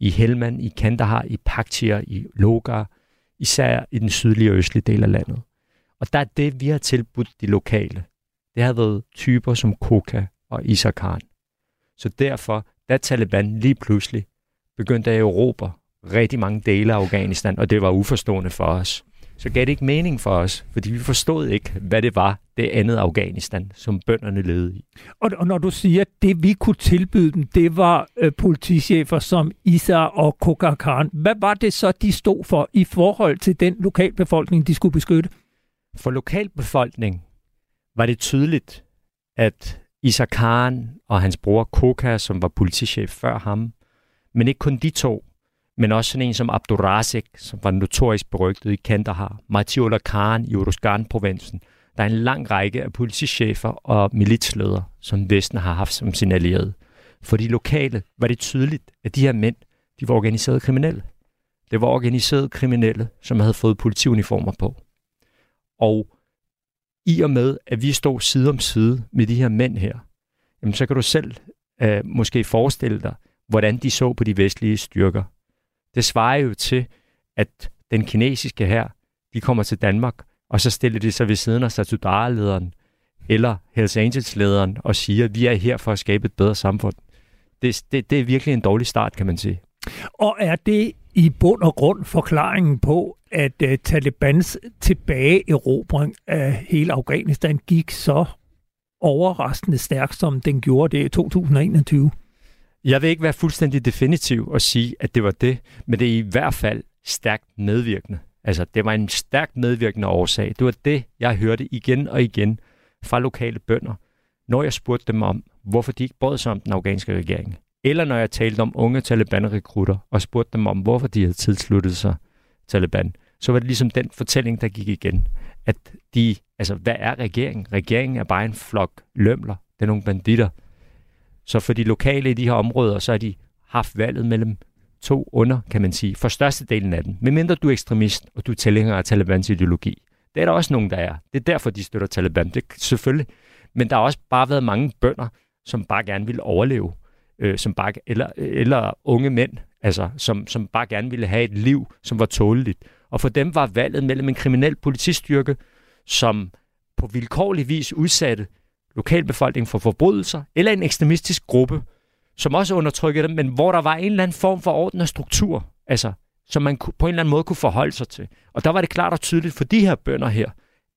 i Helmand, i Kandahar, i Paktia, i Logar, især i den sydlige og østlige del af landet. Og der er det, vi har tilbudt de lokale. Det har været typer som Koka og Isakhan. Så derfor, da Taliban lige pludselig begyndte at erobre rigtig mange dele af Afghanistan, og det var uforstående for os, så gav det ikke mening for os, fordi vi forstod ikke, hvad det var, det andet Afghanistan, som bønderne levede i. Og, og når du siger, at det vi kunne tilbyde dem, det var øh, politichefer som Isa og Kokar Khan. Hvad var det så, de stod for i forhold til den lokalbefolkning, de skulle beskytte? For lokalbefolkningen var det tydeligt, at Isaac Khan og hans bror Koka, som var politichef før ham, men ikke kun de to, men også sådan en som Abdurazek, som var notorisk berygtet i Kandahar, Matiullah Khan i Uruzgan-provinsen. Der er en lang række af politichefer og militsledere, som Vesten har haft som sin allierede. For de lokale var det tydeligt, at de her mænd, de var organiserede kriminelle. Det var organiserede kriminelle, som havde fået politiuniformer på. Og i og med, at vi stod side om side med de her mænd her, jamen så kan du selv øh, måske forestille dig, hvordan de så på de vestlige styrker. Det svarer jo til, at den kinesiske her, de kommer til Danmark, og så stiller de sig ved siden af Satudara-lederen eller Hells Angels-lederen og siger, at vi er her for at skabe et bedre samfund. Det, det, det er virkelig en dårlig start, kan man sige. Og er det i bund og grund forklaringen på, at uh, Talibans tilbageerobring af hele Afghanistan gik så overraskende stærkt, som den gjorde det i 2021? Jeg vil ikke være fuldstændig definitiv og sige, at det var det, men det er i hvert fald stærkt medvirkende. Altså, det var en stærkt medvirkende årsag. Det var det, jeg hørte igen og igen fra lokale bønder, når jeg spurgte dem om, hvorfor de ikke brød sig om den afghanske regering. Eller når jeg talte om unge Taliban-rekrutter og spurgte dem om, hvorfor de havde tilsluttet sig Taliban, så var det ligesom den fortælling, der gik igen. At de, altså, hvad er regeringen? Regeringen er bare en flok lømler. Det er nogle banditter. Så for de lokale i de her områder, så har de haft valget mellem to under, kan man sige, for størstedelen af den. Medmindre du er ekstremist, og du er tilhænger af Talibans ideologi. Det er der også nogen, der er. Det er derfor, de støtter Taliban. Det selvfølgelig. Men der har også bare været mange bønder, som bare gerne ville overleve øh, som bare, eller, eller unge mænd, altså, som, som bare gerne ville have et liv, som var tåleligt. Og for dem var valget mellem en kriminel politistyrke, som på vilkårlig vis udsatte lokalbefolkningen for forbrydelser, eller en ekstremistisk gruppe, som også undertrykkede dem, men hvor der var en eller anden form for orden og struktur, altså, som man på en eller anden måde kunne forholde sig til. Og der var det klart og tydeligt for de her bønder her,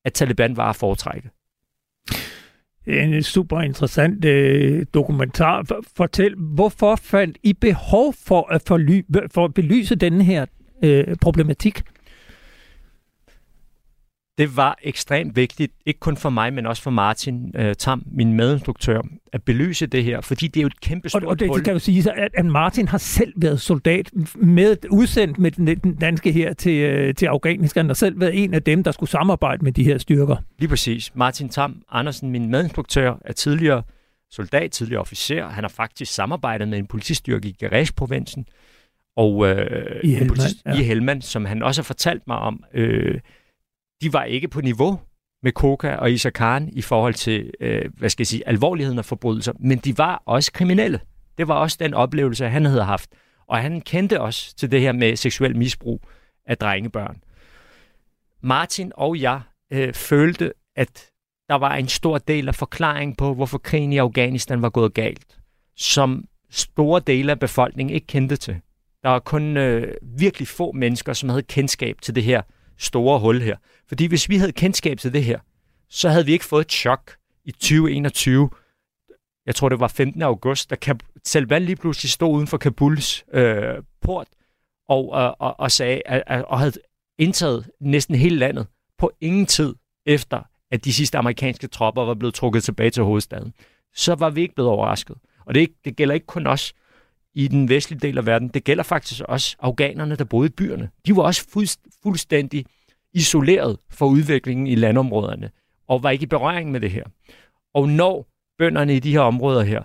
at Taliban var at foretrække en super interessant øh, dokumentar. Fortæl, hvorfor fandt I behov for at, forly, for at belyse denne her øh, problematik? Det var ekstremt vigtigt, ikke kun for mig, men også for Martin øh, Tam, min medinstruktør, at belyse det her, fordi det er jo et kæmpe stort Og, og det, det kan jo sige, at, at Martin har selv været soldat, med udsendt med den danske her til, øh, til Afghanistan, og selv været en af dem, der skulle samarbejde med de her styrker. Lige præcis. Martin Tam Andersen, min medinstruktør, er tidligere soldat, tidligere officer. Han har faktisk samarbejdet med en politistyrke i Garage-provinsen, og øh, I, Helmand, ja. i Helmand, som han også har fortalt mig om, øh, de var ikke på niveau med Koka og Isaac Khan i forhold til, øh, hvad skal jeg sige, alvorligheden af forbrydelser, men de var også kriminelle. Det var også den oplevelse, han havde haft. Og han kendte også til det her med seksuel misbrug af drengebørn. Martin og jeg øh, følte, at der var en stor del af forklaringen på, hvorfor krigen i Afghanistan var gået galt, som store dele af befolkningen ikke kendte til. Der var kun øh, virkelig få mennesker, som havde kendskab til det her store hul her. Fordi hvis vi havde kendskab til det her, så havde vi ikke fået et chok i 2021. Jeg tror, det var 15. august, da Taliban lige pludselig stod uden for Kabuls øh, port og, og, og, og sagde, at, og havde indtaget næsten hele landet på ingen tid efter, at de sidste amerikanske tropper var blevet trukket tilbage til hovedstaden. Så var vi ikke blevet overrasket. Og det, det gælder ikke kun os i den vestlige del af verden. Det gælder faktisk også afghanerne, der boede i byerne. De var også fuldstændig isoleret fra udviklingen i landområderne, og var ikke i berøring med det her. Og når bønderne i de her områder her,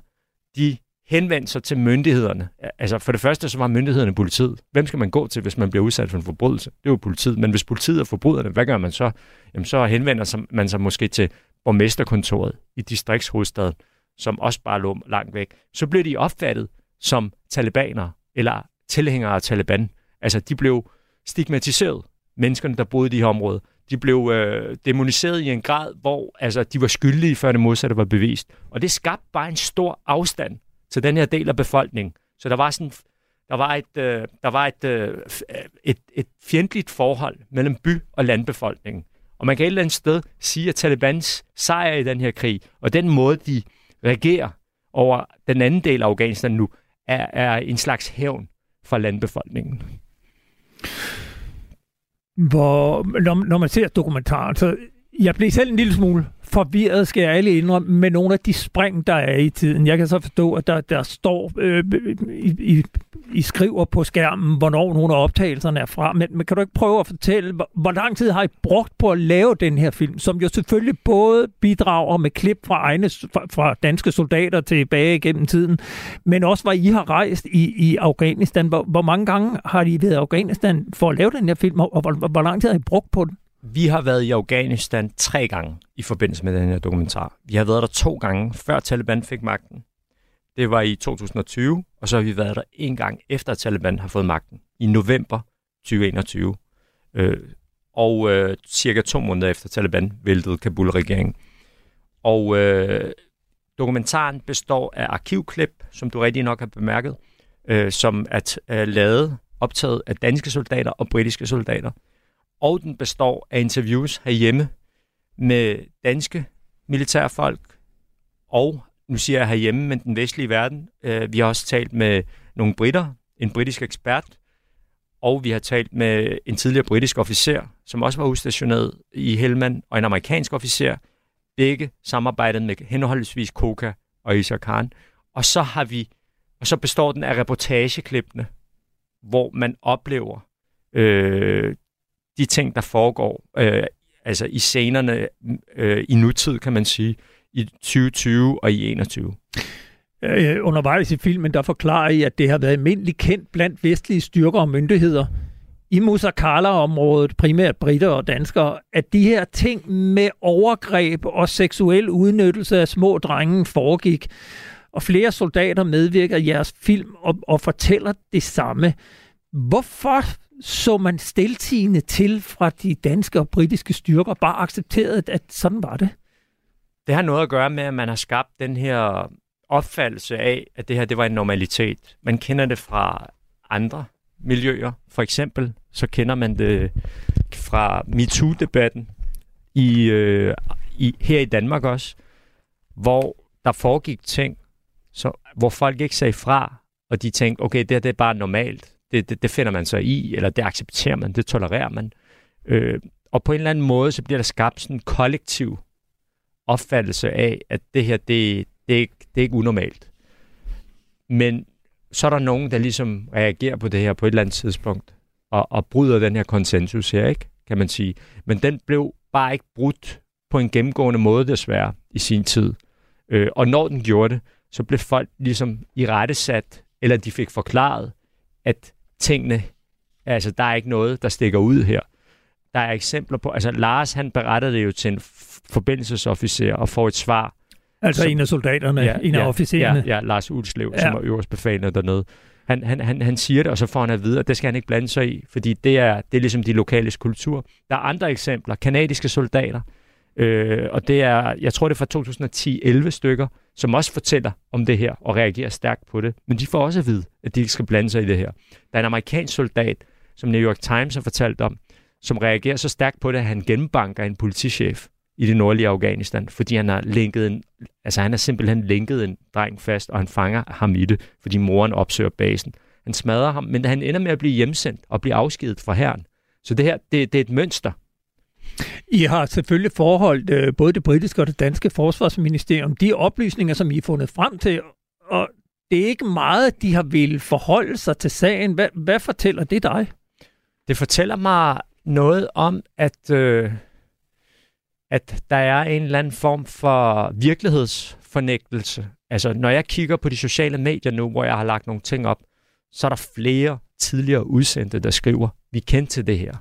de henvendte sig til myndighederne. Altså for det første, så var myndighederne politiet. Hvem skal man gå til, hvis man bliver udsat for en forbrydelse? Det er jo politiet. Men hvis politiet er forbryderne, hvad gør man så? Jamen så henvender man sig måske til borgmesterkontoret i distriktshovedstaden, som også bare lå langt væk. Så blev de opfattet som talibaner eller tilhængere af Taliban. Altså de blev stigmatiseret menneskerne, der boede i de her områder. De blev øh, demoniseret i en grad, hvor altså, de var skyldige, før det modsatte var bevist. Og det skabte bare en stor afstand til den her del af befolkningen. Så der var sådan der var et, øh, der var et, øh, øh et, et fjendtligt forhold mellem by- og landbefolkningen. Og man kan et eller andet sted sige, at Talibans sejr i den her krig, og den måde, de regerer over den anden del af Afghanistan nu, er, er en slags hævn for landbefolkningen hvor, når, når man ser dokumentaren, så Jeg blev selv en lille smule forvirret, skal jeg alle indrømme, med nogle af de spring, der er i tiden. Jeg kan så forstå, at der, der står, øh, i, i, i skriver på skærmen, hvornår nogle af optagelserne er fra. Men, men kan du ikke prøve at fortælle, hvor, hvor lang tid har I brugt på at lave den her film, som jo selvfølgelig både bidrager med klip fra egne fra, fra danske soldater tilbage gennem tiden, men også hvor I har rejst i, i Afghanistan. Hvor, hvor mange gange har I været i Afghanistan for at lave den her film, og hvor, hvor, hvor lang tid har I brugt på den? Vi har været i Afghanistan tre gange i forbindelse med den her dokumentar. Vi har været der to gange, før Taliban fik magten. Det var i 2020, og så har vi været der en gang efter, at Taliban har fået magten, i november 2021. Øh, og øh, cirka to måneder efter Taliban væltede Kabul-regeringen. Og øh, dokumentaren består af arkivklip, som du rigtig nok har bemærket, øh, som er er øh, lavet, optaget af danske soldater og britiske soldater og den består af interviews herhjemme med danske militærfolk, og nu siger jeg herhjemme, men den vestlige verden. Øh, vi har også talt med nogle britter, en britisk ekspert, og vi har talt med en tidligere britisk officer, som også var udstationeret i Helmand, og en amerikansk officer, begge samarbejdede med henholdsvis Koka og Isak Khan. Og så har vi, og så består den af reportageklippene, hvor man oplever øh, de ting, der foregår øh, altså i scenerne øh, i nutid, kan man sige, i 2020 og i 21. Øh, undervejs i filmen, der forklarer I, at det har været almindeligt kendt blandt vestlige styrker og myndigheder i Musakala-området, primært britter og danskere, at de her ting med overgreb og seksuel udnyttelse af små drenge foregik. Og flere soldater medvirker i jeres film og, og fortæller det samme. Hvorfor så man stiltigende til fra de danske og britiske styrker, bare accepteret, at sådan var det? Det har noget at gøre med, at man har skabt den her opfattelse af, at det her det var en normalitet. Man kender det fra andre miljøer. For eksempel så kender man det fra MeToo-debatten i, øh, i, her i Danmark også, hvor der foregik ting, så, hvor folk ikke sagde fra, og de tænkte, okay, det her det er bare normalt det, det, det finder man sig i, eller det accepterer man, det tolererer man. Øh, og på en eller anden måde, så bliver der skabt sådan en kollektiv opfattelse af, at det her, det, det, er, ikke, det er ikke unormalt. Men så er der nogen, der ligesom reagerer på det her på et eller andet tidspunkt, og, og bryder den her konsensus her, ikke? kan man sige. Men den blev bare ikke brudt på en gennemgående måde, desværre, i sin tid. Øh, og når den gjorde det, så blev folk ligesom i rette sat, eller de fik forklaret, at tingene, altså der er ikke noget, der stikker ud her. Der er eksempler på, altså Lars han berettede det jo til en forbindelsesofficer og får et svar. Altså som, en af soldaterne, ja, en af ja, officererne. Ja, ja, Lars Ulslev, ja. som er øverst befalende dernede. Han, han, han, han siger det, og så får han at vide, at det skal han ikke blande sig i, fordi det er, det er ligesom de lokale kultur. Der er andre eksempler. Kanadiske soldater, øh, og det er, jeg tror det er fra 2010-11 stykker, som også fortæller om det her og reagerer stærkt på det. Men de får også at vide, at de ikke skal blande sig i det her. Der er en amerikansk soldat, som New York Times har fortalt om, som reagerer så stærkt på det, at han gennembanker en politichef i det nordlige Afghanistan, fordi han har linket en, altså han har simpelthen linket en dreng fast, og han fanger ham i det, fordi moren opsøger basen. Han smadrer ham, men han ender med at blive hjemsendt og blive afskedet fra herren. Så det her, det, det er et mønster, i har selvfølgelig forholdt øh, både det britiske og det danske forsvarsministerium de oplysninger, som I har fundet frem til, og det er ikke meget, de har vil forholde sig til sagen. Hvad, hvad fortæller det dig? Det fortæller mig noget om, at, øh, at der er en eller anden form for virkelighedsfornægtelse. Altså, når jeg kigger på de sociale medier nu, hvor jeg har lagt nogle ting op, så er der flere tidligere udsendte, der skriver, vi kendte til det her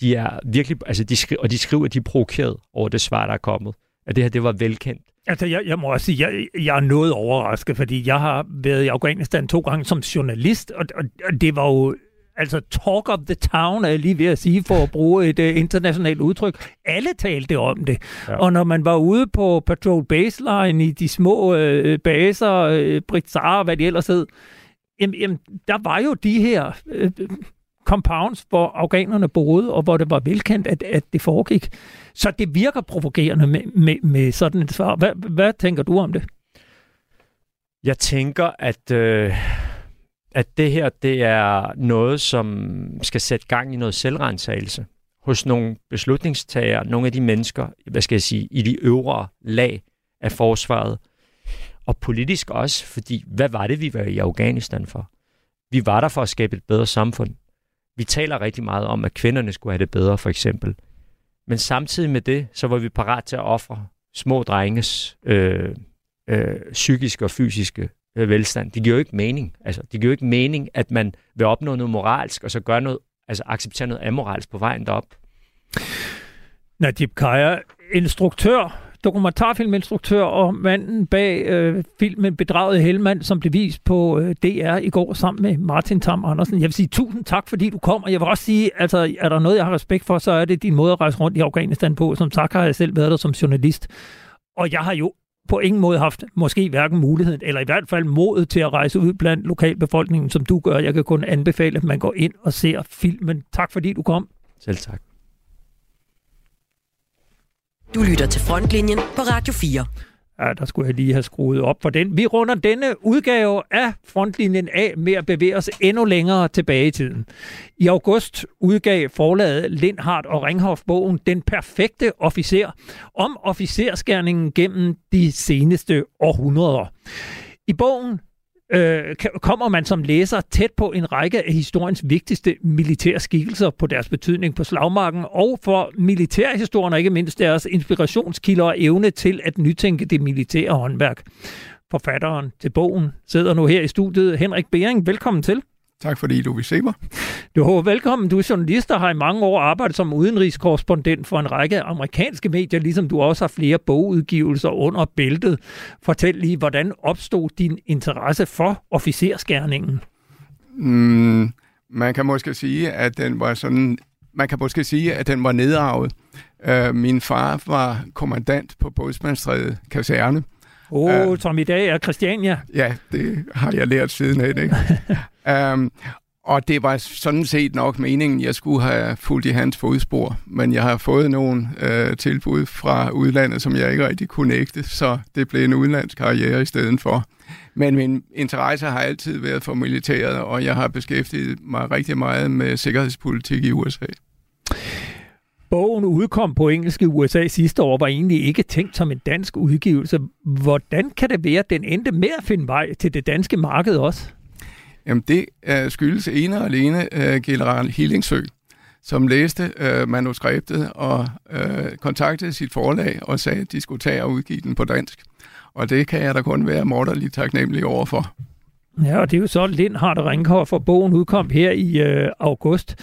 de er virkelig, altså de skriver, og de skriver, at de er provokeret over det svar, der er kommet. At det her, det var velkendt. Altså, jeg, jeg må også sige, jeg, jeg er noget overrasket, fordi jeg har været i Afghanistan to gange som journalist, og, og, og det var jo altså talk of the town, er jeg lige ved at sige, for at bruge et uh, internationalt udtryk. Alle talte om det. Ja. Og når man var ude på Patrol Baseline i de små uh, baser, uh, Britsar, hvad de ellers hed, jamen, jamen, der var jo de her uh, compounds, hvor afghanerne boede, og hvor det var velkendt, at, at det foregik. Så det virker provokerende med, med, med sådan et svar. Hvad, hvad tænker du om det? Jeg tænker, at, øh, at det her det er noget, som skal sætte gang i noget selvrensagelse hos nogle beslutningstagere, nogle af de mennesker, hvad skal jeg sige, i de øvre lag af forsvaret, og politisk også, fordi hvad var det, vi var i Afghanistan for? Vi var der for at skabe et bedre samfund. Vi taler rigtig meget om, at kvinderne skulle have det bedre, for eksempel. Men samtidig med det, så var vi parat til at ofre små drenges øh, øh, psykiske og fysiske øh, velstand. Det giver jo ikke mening. Altså, det giver jo ikke mening, at man vil opnå noget moralsk, og så gøre noget, altså acceptere noget amoralsk på vejen derop. Najib Kaya, instruktør, dokumentarfilminstruktør og manden bag øh, filmen Bedraget Helmand, som blev vist på øh, DR i går sammen med Martin Tam Andersen. Jeg vil sige tusind tak, fordi du kom, og jeg vil også sige, altså er der noget, jeg har respekt for, så er det din måde at rejse rundt i Afghanistan på. Som tak har jeg selv været der som journalist, og jeg har jo på ingen måde haft måske hverken muligheden, eller i hvert fald modet til at rejse ud blandt lokalbefolkningen, som du gør. Jeg kan kun anbefale, at man går ind og ser filmen. Tak fordi du kom. Selv tak. Du lytter til Frontlinjen på Radio 4. Ja, der skulle jeg lige have skruet op for den. Vi runder denne udgave af Frontlinjen af med at bevæge os endnu længere tilbage i tiden. I august udgav forlaget Lindhardt og Ringhoff bogen Den perfekte officer om officerskærningen gennem de seneste århundreder. I bogen øh, kommer man som læser tæt på en række af historiens vigtigste militære skikkelser på deres betydning på slagmarken, og for militærhistorien og ikke mindst deres inspirationskilder og evne til at nytænke det militære håndværk. Forfatteren til bogen sidder nu her i studiet. Henrik Bering, velkommen til. Tak fordi du vil se mig. Du er velkommen. Du er journalist og har i mange år arbejdet som udenrigskorrespondent for en række amerikanske medier, ligesom du også har flere bogudgivelser under bæltet. Fortæl lige, hvordan opstod din interesse for officerskærningen? Mm, man kan måske sige, at den var sådan man kan måske sige, at den var nedarvet. Uh, min far var kommandant på Bådsmandstræde kaserne. Åh, oh, uh, som i dag er Christiania. Ja, det har jeg lært siden af, ikke? um, og det var sådan set nok meningen, jeg skulle have fulgt i hans fodspor, men jeg har fået nogle øh, tilbud fra udlandet, som jeg ikke rigtig kunne nægte, så det blev en udenlandsk karriere i stedet for. Men min interesse har altid været for militæret, og jeg har beskæftiget mig rigtig meget med sikkerhedspolitik i USA. Bogen udkom på engelsk i USA sidste år, var egentlig ikke tænkt som en dansk udgivelse. Hvordan kan det være, at den endte med at finde vej til det danske marked også? Jamen det uh, skyldes ene og alene uh, general Hillingsø, som læste uh, manuskriptet og uh, kontaktede sit forlag og sagde, at de skulle tage og udgive den på dansk. Og det kan jeg da kun være morderligt taknemmelig overfor. Ja, og det er jo så Lindhardt og Ringhoff, for bogen udkom her i øh, august.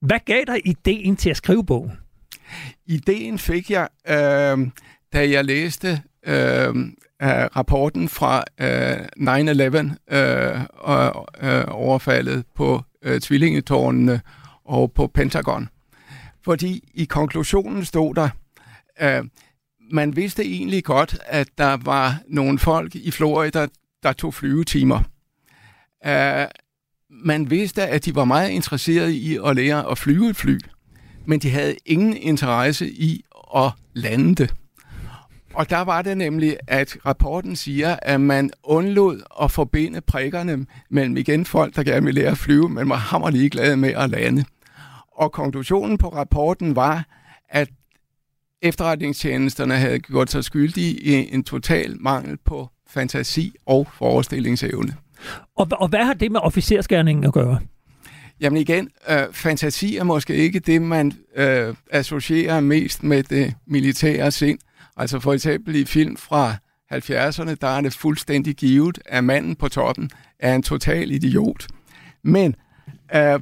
Hvad gav dig ideen til at skrive bogen? Ideen fik jeg, øh, da jeg læste øh, rapporten fra øh, 9-11 øh, øh, overfaldet på øh, tvillingetårnene og på Pentagon. Fordi i konklusionen stod der, øh, man vidste egentlig godt, at der var nogle folk i Florida, der tog flyvetimer. Uh, man vidste, at de var meget interesserede i at lære at flyve et fly, men de havde ingen interesse i at lande det. Og der var det nemlig, at rapporten siger, at man undlod at forbinde prikkerne mellem igen folk, der gerne ville lære at flyve, men var hammerlig glade med at lande. Og konklusionen på rapporten var, at efterretningstjenesterne havde gjort sig skyldige i en total mangel på fantasi og forestillingsevne. Og, og hvad har det med officerskærningen at gøre? Jamen igen, øh, fantasi er måske ikke det, man øh, associerer mest med det militære sind. Altså for eksempel i film fra 70'erne, der er det fuldstændig givet, at manden på toppen er en total idiot. Men øh,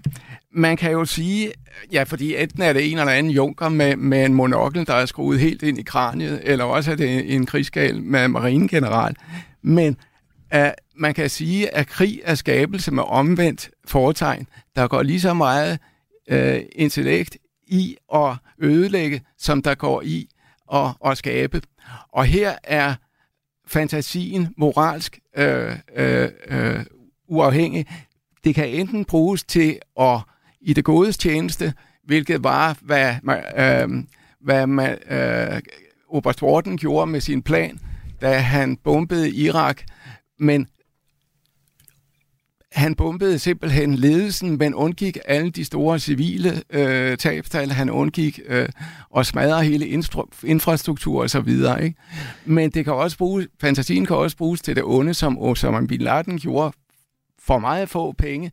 man kan jo sige, ja, fordi enten er det en eller anden junker med, med en monokkel, der er skruet helt ind i kraniet, eller også er det en krigsgal med marinegeneral. Men øh, man kan sige, at krig er skabelse med omvendt foretegn. Der går lige så meget øh, intellekt i at ødelægge, som der går i at, at skabe. Og her er fantasien moralsk øh, øh, øh, uafhængig. Det kan enten bruges til at i det godes tjeneste, hvilket var, hvad, øh, hvad man, øh, Oberst Warden gjorde med sin plan, da han bombede Irak. Men han bombede simpelthen ledelsen, men undgik alle de store civile øh, tabstal. Han undgik øh, og smadrede hele instru- infrastruktur og så videre. Ikke? Men det kan også bruges, fantasien kan også bruges til det onde, som Osama Bin Laden gjorde for meget få penge,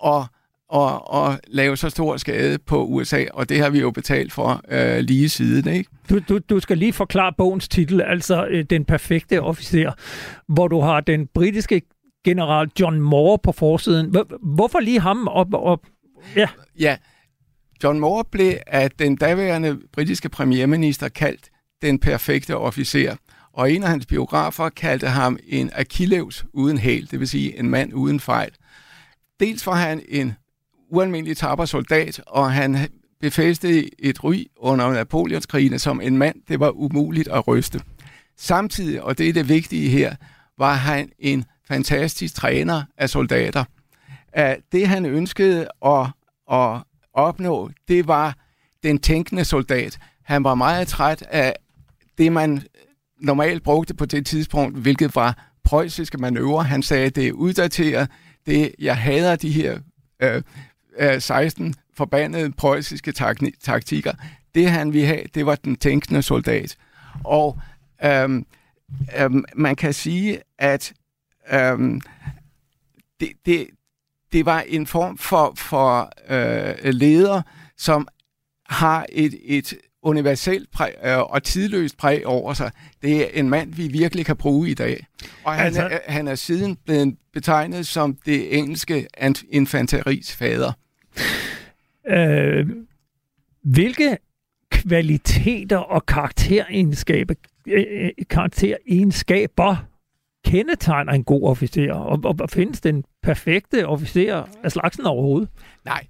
og, og, og lave så stor skade på USA, og det har vi jo betalt for øh, lige siden. Ikke? Du, du, du skal lige forklare bogens titel, altså øh, Den perfekte officer, hvor du har den britiske general John Moore på forsiden. Hvorfor lige ham? Og, og, ja. Ja, John Moore blev af den daværende britiske premierminister kaldt den perfekte officer. Og en af hans biografer kaldte ham en Achilles uden hæl, det vil sige en mand uden fejl. Dels var han en ualmindelig tapper soldat, og han befæstede et ry under Napoleonskrigene som en mand, det var umuligt at ryste. Samtidig, og det er det vigtige her, var han en fantastisk træner af soldater. At det han ønskede at, at opnå, det var den tænkende soldat. Han var meget træt af det, man normalt brugte på det tidspunkt, hvilket var preussiske manøvrer. Han sagde, det er uddateret, det, jeg hader de her øh, øh, 16 forbandede preussiske taktikker. Det han ville have, det var den tænkende soldat. Og øhm, øhm, man kan sige, at øhm, det, det, det var en form for, for øh, leder, som har et, et universelt præg, øh, og tidløst præg over sig. Det er en mand, vi virkelig kan bruge i dag. Og han, Altså- er, han er siden blevet betegnet som det engelske ant- infanteris fader. Øh, hvilke kvaliteter og karakteregenskaber, øh, øh, karakteregenskaber kendetegner en god officer? Og, og, og findes den perfekte officer af slagsen overhovedet? Nej,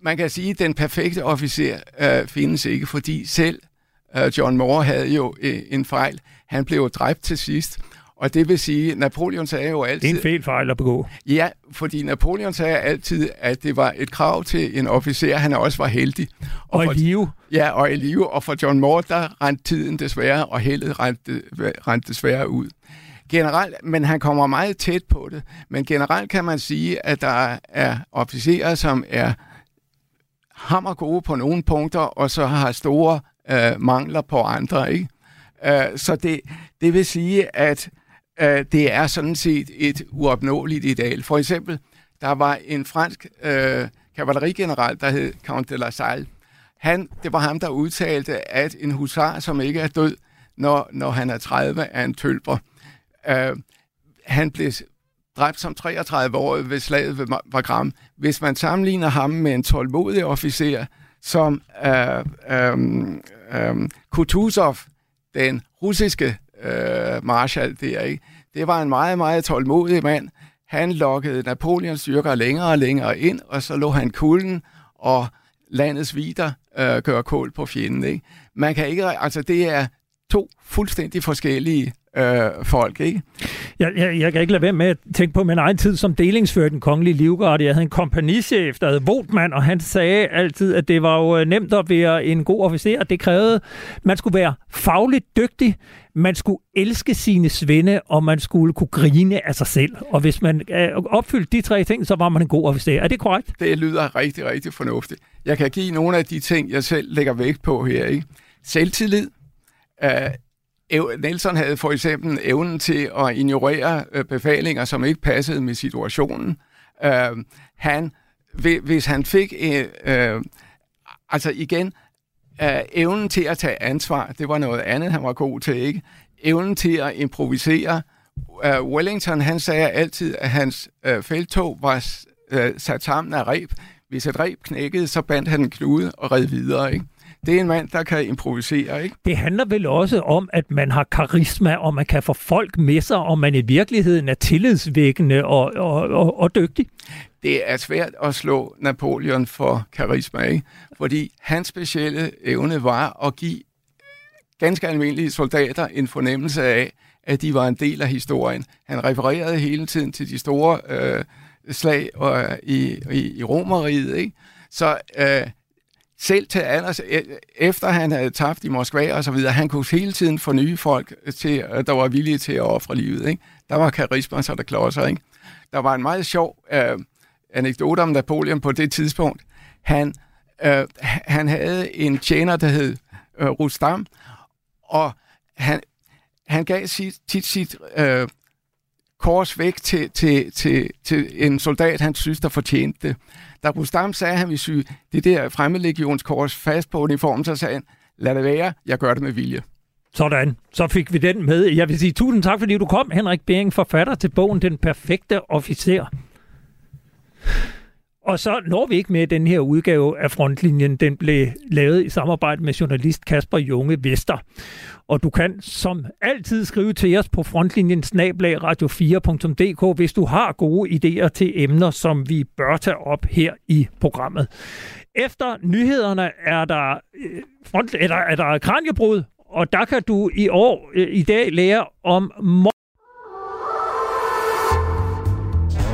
man kan sige, at den perfekte officer øh, findes ikke, fordi selv øh, John Moore havde jo øh, en fejl. Han blev jo dræbt til sidst. Og det vil sige, Napoleon sagde jo altid... Det er en fejl fejl at begå. Ja, fordi Napoleon sagde altid, at det var et krav til en officer, han også var heldig. Og i for, live. Ja, og i live. Og for John Moore, der rendte tiden desværre, og heldet rendte, rendte desværre ud. Generelt, men han kommer meget tæt på det. Men generelt kan man sige, at der er officerer, som er hammer gode på nogle punkter, og så har store øh, mangler på andre. Ikke? Øh, så det, det vil sige, at øh, det er sådan set et uopnåeligt ideal. For eksempel, der var en fransk øh, kavalerigeneral, der hed Count de la Salle. Han, det var ham, der udtalte, at en husar, som ikke er død, når, når han er 30, er en tølper. Øh, han blev dræbt som 33 år ved slaget ved Wagram. Hvis man sammenligner ham med en tålmodig officer, som øh, øh, øh, Kutuzov, den russiske øh, marshal der, ikke? det var en meget, meget tålmodig mand. Han lokkede Napoleons styrker længere og længere ind, og så lå han kulden, og landets vider øh, gør kål på fjenden. Ikke? Man kan ikke, altså det er to fuldstændig forskellige øh, folk, ikke? Jeg, jeg, jeg kan ikke lade være med at tænke på min egen tid som delingsfører den kongelige livgarde. Jeg havde en kompagnichef, der hed Votman, og han sagde altid, at det var jo øh, nemt at være en god officer. Det krævede, man skulle være fagligt dygtig, man skulle elske sine svende, og man skulle kunne grine af sig selv. Og hvis man øh, opfyldte de tre ting, så var man en god officer. Er det korrekt? Det lyder rigtig, rigtig fornuftigt. Jeg kan give nogle af de ting, jeg selv lægger vægt på her. Ikke? Selvtillid. Uh, Nelson havde for eksempel evnen til at ignorere øh, befalinger, som ikke passede med situationen. Øh, han, hvis han fik, øh, øh, altså igen, øh, evnen til at tage ansvar, det var noget andet, han var god til, ikke? Evnen til at improvisere. Øh, Wellington, han sagde altid, at hans øh, feltog var øh, sat sammen af reb. Hvis et reb knækkede, så bandt han en knude og red videre, ikke? Det er en mand, der kan improvisere, ikke? Det handler vel også om, at man har karisma, og man kan få folk med sig, og man i virkeligheden er tillidsvækkende og, og, og, og dygtig. Det er svært at slå Napoleon for karisma, ikke? Fordi hans specielle evne var at give ganske almindelige soldater en fornemmelse af, at de var en del af historien. Han refererede hele tiden til de store øh, slag og, i, i, i Romeriet, ikke? Så øh, selv til alders, e, efter han havde tabt i Moskva og så videre, han kunne hele tiden få nye folk, til, øh, der var villige til at ofre livet. Ikke? Der var karisma, så der klodser. Ikke? Der var en meget sjov øh, anekdote om Napoleon på det tidspunkt. Han, øh, han havde en tjener, der hed øh, Rustam, og han, han gav sit, tit sit øh, kors væk til, til, til, til en soldat, han synes, der fortjente det. Da Rustam sagde, at han ville syge det der fremmedlegionskors fast på uniformen, så sagde han, lad det være, jeg gør det med vilje. Sådan, så fik vi den med. Jeg vil sige tusind tak, fordi du kom, Henrik Bering, forfatter til bogen Den Perfekte Officer. Og så når vi ikke med den her udgave af Frontlinjen. Den blev lavet i samarbejde med journalist Kasper Junge Vester. Og du kan som altid skrive til os på frontlinjen snablag radio4.dk, hvis du har gode idéer til emner, som vi bør tage op her i programmet. Efter nyhederne er der, øh, front, er der, er der kranjebrud, og der kan du i år, øh, i dag lære om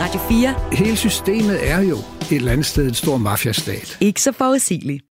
Radio 4. Hele systemet er jo et eller andet sted en stor mafiastat. Ikke så forudsigeligt.